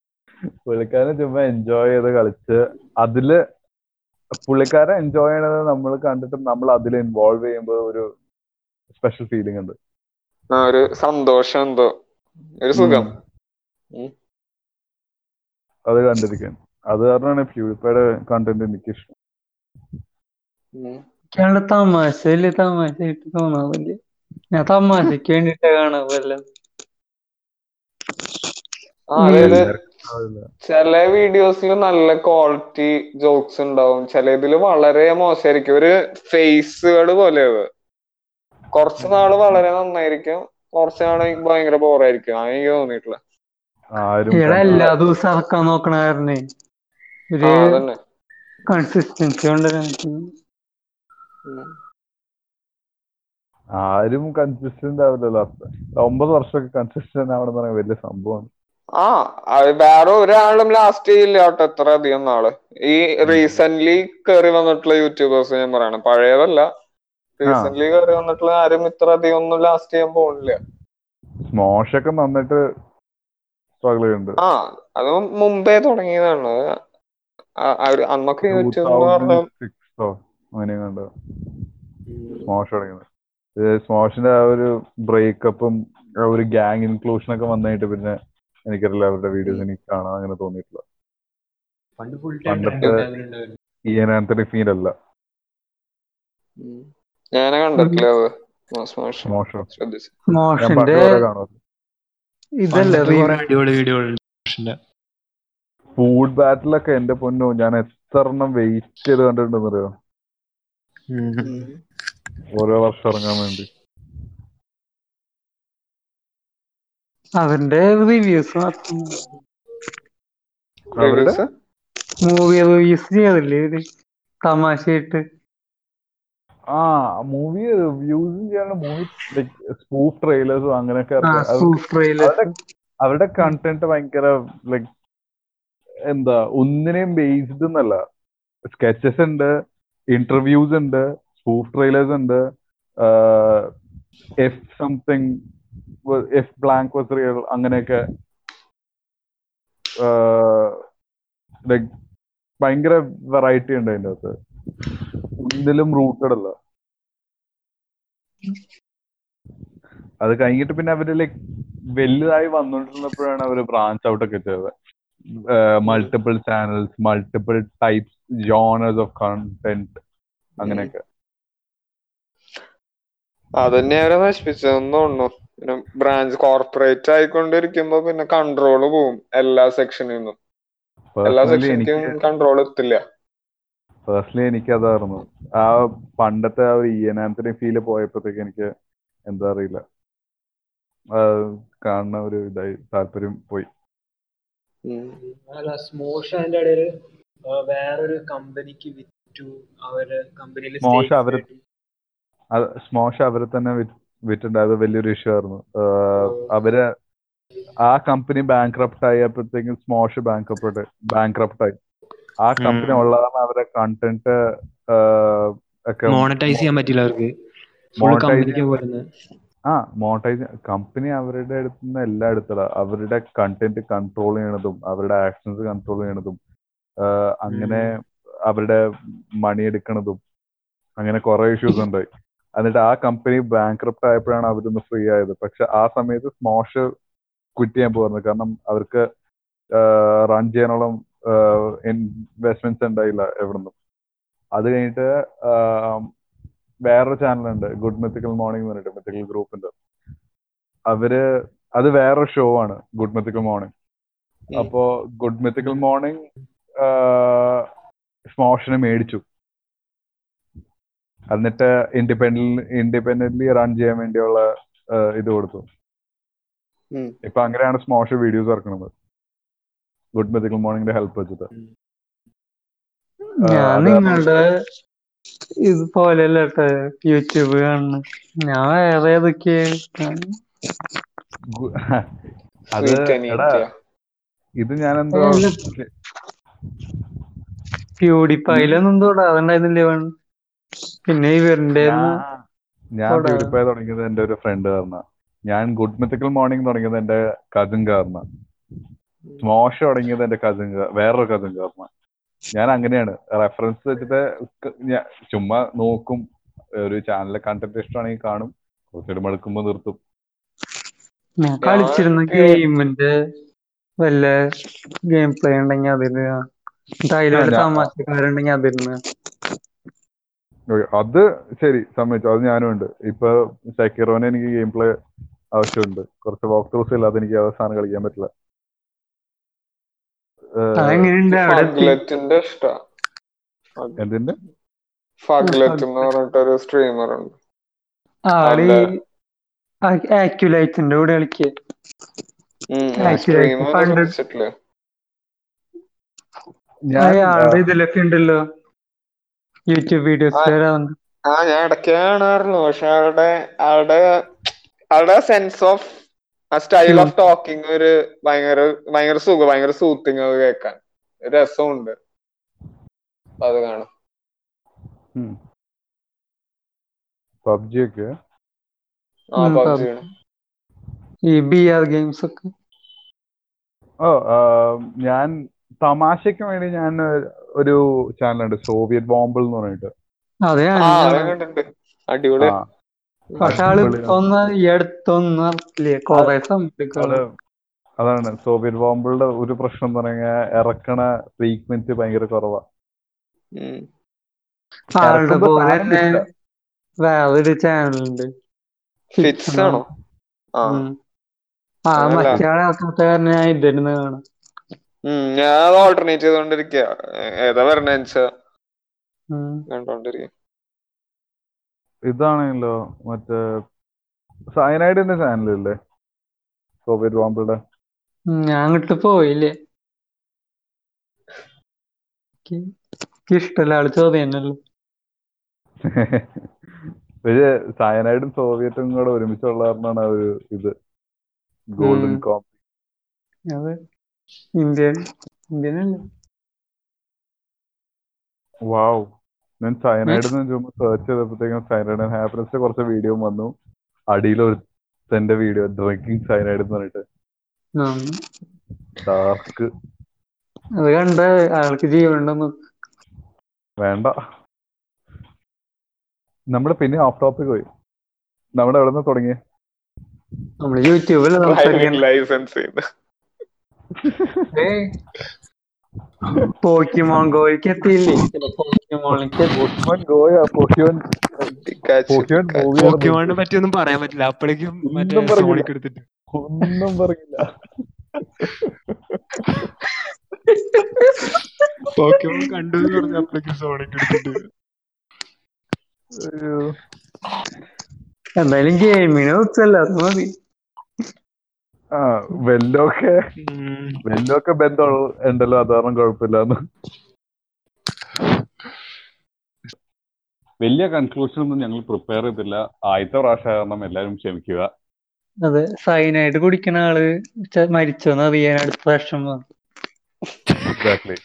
പുള്ളിക്കാരൻ ചുമ്മാ എൻജോയ് ചെയ്ത് കളിച്ച് അതിൽ പുള്ളിക്കാരൻ എൻജോയ് ചെയ്യണത് നമ്മൾ കണ്ടിട്ട് നമ്മൾ അതിൽ ഇൻവോൾവ് ചെയ്യുമ്പോൾ ഒരു സ്പെഷ്യൽ ഫീലിംഗ് ഉണ്ട്. ഒരു സന്തോഷം എന്തോ. ഒരു സുഖം. അത് കണ്ടിരിക്കാൻ അത് കാരണമാണ് പ്യൂരിഫൈഡ് കണ്ടന്റ് എനിക്ക് ഇഷ്ടം. ചെല എനിക്കാണ്ട് തമാശ വലിയ ഞാൻ തമാശക്ക് വേണ്ടിട്ടാ. ചില വീഡിയോസിൽ നല്ല ക്വാളിറ്റി ജോക്സ് ഉണ്ടാവും. ചിലതിൽ വളരെ മോശമായിരിക്കും ഒരു ഫേസുകൾ പോലെ കുറച്ച് നാൾ വളരെ നന്നായിരിക്കും. കുറച്ച് നാൾ ഭയങ്കര ബോറായിരിക്കും അങ്ങനെ എനിക്ക് തോന്നിയിട്ടില്ല. എല്ലാ ദിവസവും ഇറക്കാൻ നോക്കണ കാരണേ. ഒരു കൺസിസ്റ്റൻസി ആരും കൺസിസ്റ്റന്റ് ആവില്ലല്ലോ. ഒമ്പത് വർഷമൊക്കെ കൺസിസ്റ്റന്റ് ആവണം പറയാൻ വലിയ സംഭവമാണ്. ആ വേറെ ഒരാളും ലാസ്റ്റ് ചെയ്യില്ല കേട്ടോ എത്ര അധികം നാൾ. ഈ റീസെന്റ് കയറി വന്നിട്ടുള്ള യൂട്യൂബേഴ്സ് ഞാൻ പറയണം. പഴയതല്ല. റീസെന്റ് കയറി വന്നിട്ടുള്ള ആരും ഇത്ര അധികം ഒന്നും ലാസ്റ്റ് ചെയ്യാൻ പോകുന്നില്ല സ്മോഷൊക്കെ വന്നിട്ട് സ്ട്രഗിൾ ചെയ്യുന്നുണ്ട്. ആ അത് മുമ്പേ തുടങ്ങിയതാണ്. അന്നൊക്കെ സ്മോഷ് തുടങ്ങിയത്. സ്മോഷിന്റെ ആ ഒരു ബ്രേക്കപ്പും ആ ഒരു ഗ്യാങ് ഇൻക്ലൂഷൻ ഒക്കെ വന്നിട്ട് പിന്നെ എനിക്കറിയില്ല അവരുടെ വീഡിയോസ് എനിക്ക് കാണാൻ അങ്ങനെ തോന്നിയിട്ടില്ല. പണ്ട് ടൈം പണ്ടത്തെ- ഇയൻ ആന്റണി ഫീൽ അല്ല. ഞാനെ കണ്ടിട്ടില്ല ഇതല്ലേ അടിപൊളി വീഡിയോകളുണ്ട് ഫുഡ് ബാറ്റിലൊക്കെ എന്റെ പൊന്നോ ഞാൻ എത്ര എണ്ണം വെയിറ്റ് ചെയ്ത് കണ്ടിട്ടുണ്ടെന്നറിയോ? ഓരോ വർഷം ഇറങ്ങാൻ വേണ്ടി. അതിന്റെ റിവ്യൂസ് അവരുടെ മൂവി റിവ്യൂസ് ചെയ്യാറില്ലേ ഇത്? തമാശയായിട്ട്. ആ മൂവി റിവ്യൂസ് ചെയ്യാനുള്ള മൂവി സ്പൂഫ് ട്രെയിലേഴ്സും അങ്ങനെയൊക്കെ അവരുടെ കണ്ടന്റ് ഭയങ്കര ലൈക് എന്താ ഒന്നിനെയും ബേസ്ഡ് എന്നല്ല. സ്കെച്ചസ് ഉണ്ട് ഇന്റർവ്യൂസ് ഉണ്ട് സ്പൂഫ് ട്രെയിലേഴ്സ് ഉണ്ട്. F something F blank was real അങ്ങനെയൊക്കെ. ലൈക് ഭയങ്കര വെറൈറ്റി ഉണ്ട് അതിന്റെ അകത്ത്. ഒന്നിലും റൂട്ടഡ് അല്ല. അത് കഴിഞ്ഞിട്ട് പിന്നെ അവർ ലൈക് വലുതായി വന്നോണ്ടിരുന്നപ്പോഴാണ് അവർ ബ്രാഞ്ച് ഔട്ട് ഒക്കെ ചെയ്തത്. Multiple channels multiple types genres of content അങ്ങനെയൊക്കെ. അതന്നെ അവരെ നശിപ്പിച്ചതെന്ന് പിന്നെ ബ്രാഞ്ച് കോർപ്പറേറ്റ് ആയിക്കൊണ്ടിരിക്കുമ്പോ പിന്നെ കൺട്രോൾ പോവും എല്ലാ സെക്ഷനിൽ നിന്നും എല്ലാ സെക്ഷനിലും കൺട്രോൾ എത്തില്ല. പേഴ്സണലി എനിക്ക് അതായിരുന്നു ആ പണ്ടത്തെ ആ ഒരു ഇയൻ ആന്റണി ഫീൽ പോയപ്പോഴത്തേക്ക് എനിക്ക് എന്താ അറിയില്ല. കാണുന്ന ഒരു ഇതായി താല്പര്യം പോയി. അല്ല സ്മോഷ് അതിന്റെ ഇടയിൽ ആ, വേറൊരു കമ്പനിക്ക് വിറ്റു. അവർ കമ്പനിയിൽ സ്മോഷ് അവർ സ്മോഷ് അവരെ തന്നെ വിറ്റ് വിറ്റുണ്ടായത് വലിയൊരു ഇഷ്യൂ ആയിരുന്നു. അവർ ആ കമ്പനി ബാങ്ക്രപ്റ്റ് ആയപ്പോഴത്തേക്കും സ്മോഷ് ബാങ്ക്രപ്റ്റ് ബാങ്ക്രപ്റ്റ് ആയി. ആ കമ്പനി. ഉള്ളതാണ് അവരെ കണ്ടന്റ് ഒക്കെ മോണറ്റൈസ് ചെയ്യാൻ പറ്റില്ല അവർക്ക്. ആ മോണിറ്റൈസ് കമ്പനി അവരുടെ അടുത്ത് നിന്ന് എല്ലാം എടുത്തടാ അവരുടെ കണ്ടന്റ് കൺട്രോൾ ചെയ്യണതും അവരുടെ ആക്ഷൻസ് കൺട്രോൾ ചെയ്യണതും അങ്ങനെ അവരുടെ മണി എടുക്കണതും അങ്ങനെ കുറെ ഇഷ്യൂസ് ഉണ്ടായി എന്നിട്ട് ആ കമ്പനി ബാങ്ക്രപ്റ്റ് ആയപ്പോഴാണ് അവരൊന്ന് ഫ്രീ ആയത്. പക്ഷെ ആ സമയത്ത് സ്മോഷ് ക്വിറ്റ് ചെയ്യാൻ പോകുന്നത് കാരണം അവർക്ക് റൺ ചെയ്യാനുള്ള ഇൻവെസ്റ്റ്മെന്റ്സ് ഉണ്ടായില്ല എവിടുന്നും. അത് കഴിഞ്ഞിട്ട് വേറൊരു ചാനലുണ്ട് ഗുഡ് മിത്തിക്കൽ മോർണിംഗ് എന്ന് പറഞ്ഞിട്ട് മിത്തിക്കൽ ഗ്രൂപ്പിന്റെ അവർ അത് വേറൊരു ഷോ ആണ് ഗുഡ് മിത്തിക്കൽ മോർണിംഗ് അപ്പോ ഗുഡ് മിത്തിക്കൽ മോർണിംഗ് സ്മോഷനെ മേടിച്ചു. എന്നിട്ട് ഇൻഡിപെൻഡന്റ് ഇൻഡിപെൻഡന്റ്ലി റൺ ചെയ്യാൻ വേണ്ടിയുള്ള ഇത് കൊടുത്തു. ഇപ്പൊ അങ്ങനെയാണ് സ്മോഷ വീഡിയോസ് ഇറക്കുന്നത്. ഗുഡ് മിത്തിക്കൽ മോർണിംഗിന്റെ ഹെൽപ്പ് വെച്ചിട്ട്. ഞാൻ നിങ്ങളുടെ ഇതുപോലെയല്ല കേട്ടോ യൂട്യൂബ് കാണുന്നത് ഞാൻ വേറെ ഏതൊക്കെ അത് എടാ ഇത് ഞാൻ എന്തോ വേണം പിന്നെ ഇവരുടെ ഞാൻ-. പ്യൂരിഫൈ തുടങ്ങിയത് എന്റെ ഒരു ഫ്രണ്ട് കാരണ. ഞാൻ ഗുഡ് മിത്തിക്കൽ മോർണിംഗ് തുടങ്ങിയത് എന്റെ കസിൻ കാരണ. മോശം തുടങ്ങിയത് എന്റെ കസിൻ വേറൊരു കസിൻ കാരണ. ഞാൻ അങ്ങനെയാണ്. റെഫറൻസ് വെച്ചിട്ട് ചുമ്മാ നോക്കും. ഒരു ചാനലിലെ കണ്ടന്റ് ഇഷ്ടമാണെങ്കിൽ കാണും. കുറച്ചുകൂടി മടുക്കുമ്പോ നിർത്തും. ഞാൻ കളിച്ചിരുന്ന ഗെയിമിന്റെ വല്ല ഗെയിം പ്ലേ ഉണ്ടെങ്കിൽ അതിന് തമാശക്കാരുണ്ടെങ്കിൽ അതിരുന്ന് അത് ശരി സമ്മതിച്ചു. അത് ഞാനും ഉണ്ട്. ഇപ്പൊ സെക്കിറോനെ എനിക്ക് ഗെയിം പ്ലേ ആവശ്യമുണ്ട്. കുറച്ച് വോക്ക് ത്രൂസ് ഇല്ലാതെ എനിക്ക് അവസാനം സാധനം കളിക്കാൻ പറ്റില്ല ഏഹ്, അതെങ്ങനെയുണ്ട് അവിടെ എത്തി? ഫഗ്ലെറ്റിന്റെ ഇഷ്ട. എന്തിന്റെ? ഫഗ്ലെറ്റ് എന്ന് പറഞ്ഞിട്ടൊരു സ്ട്രീമർ ഉണ്ട്. ആക്യുലൈറ്റിന്റെ കൂടെ അയാളുടെ ഇതിലൊക്കെ ഉണ്ടല്ലോ. യൂട്യൂബ് വീഡിയോസ് ആ ഞാൻ ഇടയ്ക്ക് കാണാറുള്ളൂ പക്ഷെ ആളുടെ ആളുടെ ആളുടെ സെൻസ് ഓഫ് ആ സ്റ്റൈൽ ഓഫ് ടോക്കിംഗ് ഒരു ഭയങ്കര ഭയങ്കര സുഖം ഭയങ്കര സൂത്തിങ് അത് കേൾക്കാൻ. ഒരു രസമുണ്ട്. അത് കാണും. പബ്ജി ഒക്കെ? ആ പബ്ജി ഈ ബി ആർ ഗെയിംസ് ഒക്കെ? ഓ ഞാൻ തമാശക്ക് വേണ്ടി ഞാൻ ഒരു ചാനലുണ്ട് സോവിയറ്റ് ബോംബിൾ എന്ന് പറഞ്ഞിട്ട്. അതെ അടിപൊളി പക്ഷെ ആൾ. ഒന്ന് കൊറേ അതാണ്. സോവിയറ്റ് ബോംബിളുടെ ഒരു പ്രശ്നം എന്ന് പറഞ്ഞാൽ ഇറക്കണ ഫ്രീക്വൻസി ഭയങ്കര കുറവാ. ആളുടെ പോലെ തന്നെ. വേറൊരു ചാനലുണ്ട് ആണോ? ആ. മറ്റേ ഞാൻ ഇതിരുന്ന് കാണാം. ഞാൻ ഓൾട്ടർനേറ്റ് ചെയ്തോണ്ടിരിക്കുക ഏതാ വെച്ചാ കണ്ടോണ്ടിരിക്കുക ഇതാണല്ലോ മറ്റേ സയനൈഡിന്റെ ചാനലില്ലേ? സോവിയറ്റ് ബോംബിളുടെ ഉം, ഞാൻ അങ്ങോട്ട് പോയില്ലേ? ഇഷ്ടല്ല ആൾ ചോദ്യല്ലോ പക്ഷേ സയനൈഡും സോവിയറ്റും കൂടെ ഒരുമിച്ചുള്ള കാരണമാണ് ആ ഒരു ഇത്. ഗോൾഡൻ കോപ്പി അത് ഇന്ത്യൻ ഇന്ത്യനല്ലേ വാവ് ഞാൻ സയനൈഡ് എന്ന് ചുമ്മാ സെർച്ച് ചെയ്തപ്പോഴത്തേക്കും സയനൈഡ് ഹാപ്പിനെസ് കുറച്ച് വീഡിയോ വന്നു. അടിയിൽ ഒരുത്തന്റെ വീഡിയോ ഡ്രിങ്കിങ് സയനൈഡ് എന്ന് പറഞ്ഞിട്ട്. ഡാർക്ക് അത് കണ്ട ആൾക്ക് ജീവണ്ടെന്ന് വേണ്ട. നമ്മൾ പിന്നെ ഓഫ് ടോപ്പിക് പോയി. നമ്മുടെ എവിടെ നിന്ന് തുടങ്ങി നമ്മൾ യൂട്യൂബിൽ ലൈസൻസ് പോക്കിമോൺ ഗോയ്ക്ക് എത്തിയില്ലേ? പോക്കിമോണിക്ക് ഗോയ പറ്റിയൊന്നും പറയാൻ പറ്റില്ല. അപ്പോഴേക്കും മറ്റേ ഒന്നും പറഞ്ഞില്ല. എടുത്തിട്ട്. ഒന്നും പറഞ്ഞില്ല. പോക്കിമോൺ കണ്ടു എന്ന് പറഞ്ഞ അപ്പോഴേക്കും സോണിക്ക് എടുത്തിട്ട്. എന്തായാലും ഗെയിമിനെ കുറിച്ചല്ല അത് മതി. വെല്ലൊക്കെ. വെല്ലൊക്കെ ബന്ധം ഉണ്ടല്ലോ അതാരണം കുഴപ്പമില്ലാന്ന്. വലിയ കൺക്ലൂഷൻ ഒന്നും ഞങ്ങൾ പ്രിപ്പയർ ചെയ്തില്ല. ആദ്യത്തെ പ്രാവശ്യം കാരണം എല്ലാവരും ക്ഷമിക്കുക. അതെ സൈനായിട്ട് കുടിക്കുന്ന ആൾ മരിച്ചു മരിച്ചോന്ന് അറിയാൻ അടുത്ത പ്രാവശ്യം എക്സാക്ട് എക്സാക്ട്ലി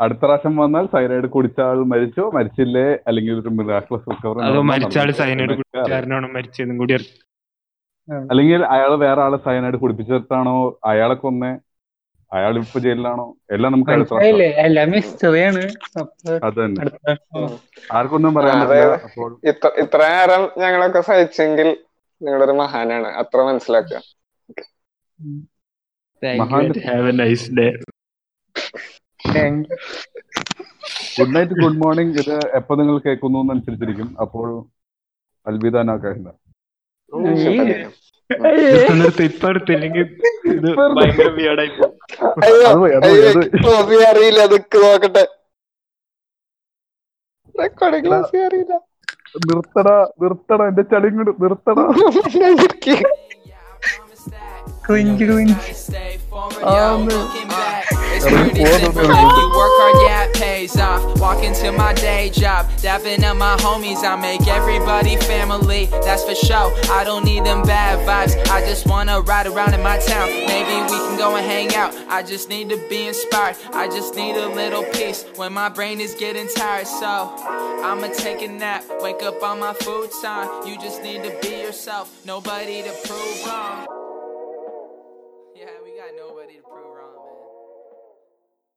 അടുത്ത പ്രാവശ്യം വന്നാൽ സൈനൈഡ് കുടിച്ച ആൾ മരിച്ചോ മരിച്ചില്ലേ? അല്ലെങ്കിൽ ഒരു മിറാക്ലസ് റിക്കവറി മരിച്ച ആൾ സൈനൈഡ് കാരനാണോ മരിച്ചതെന്നും കൂടി. അല്ലെങ്കിൽ അയാൾ വേറെ ആളെ സയനായിട്ട് കുടിപ്പിച്ചിട്ടാണോ അയാളെ കൊന്നെ? അയാൾ ഇപ്പൊ ജയിലിലാണോ? എല്ലാം നമുക്ക് അതന്നെ. ആർക്കൊന്നും പറയാൻ. ഇത്ര നേരം ഞങ്ങളൊക്കെ സഹിച്ചെങ്കിൽ നിങ്ങളൊരു മഹാനാണ്. അത്ര മനസ്സിലാക്കുക. Thank you. മഹാൻ- and have a nice day. Thank you. Good night good morning ഇത് എപ്പോ നിങ്ങൾ കേൾക്കുന്നു അനുസരിച്ചിരിക്കും. അപ്പോൾ നിർത്ത് അറിയില്ല അതൊക്കെ നോക്കട്ടെ. റെക്കോർഡിംഗ് ക്ലാസ് അറിയില്ല. നിർത്തട നിർത്തട എന്റെ ചളി ഇങ്ങോട്ട് നിർത്തടാ ഇരിക്ക്. Cringe, cringe. Pays off. Walking to my day job, dapping up my homies. I make everybody family, that's for sure. I don't need them bad vibes. I just wanna ride around in my town. Maybe we can go and hang out. I just need to be inspired. I just need a little peace when my brain is getting tired. So I'ma take a nap, wake up on my food time. You just need to be yourself, nobody to prove wrong. Yeah, we got nobody to prove.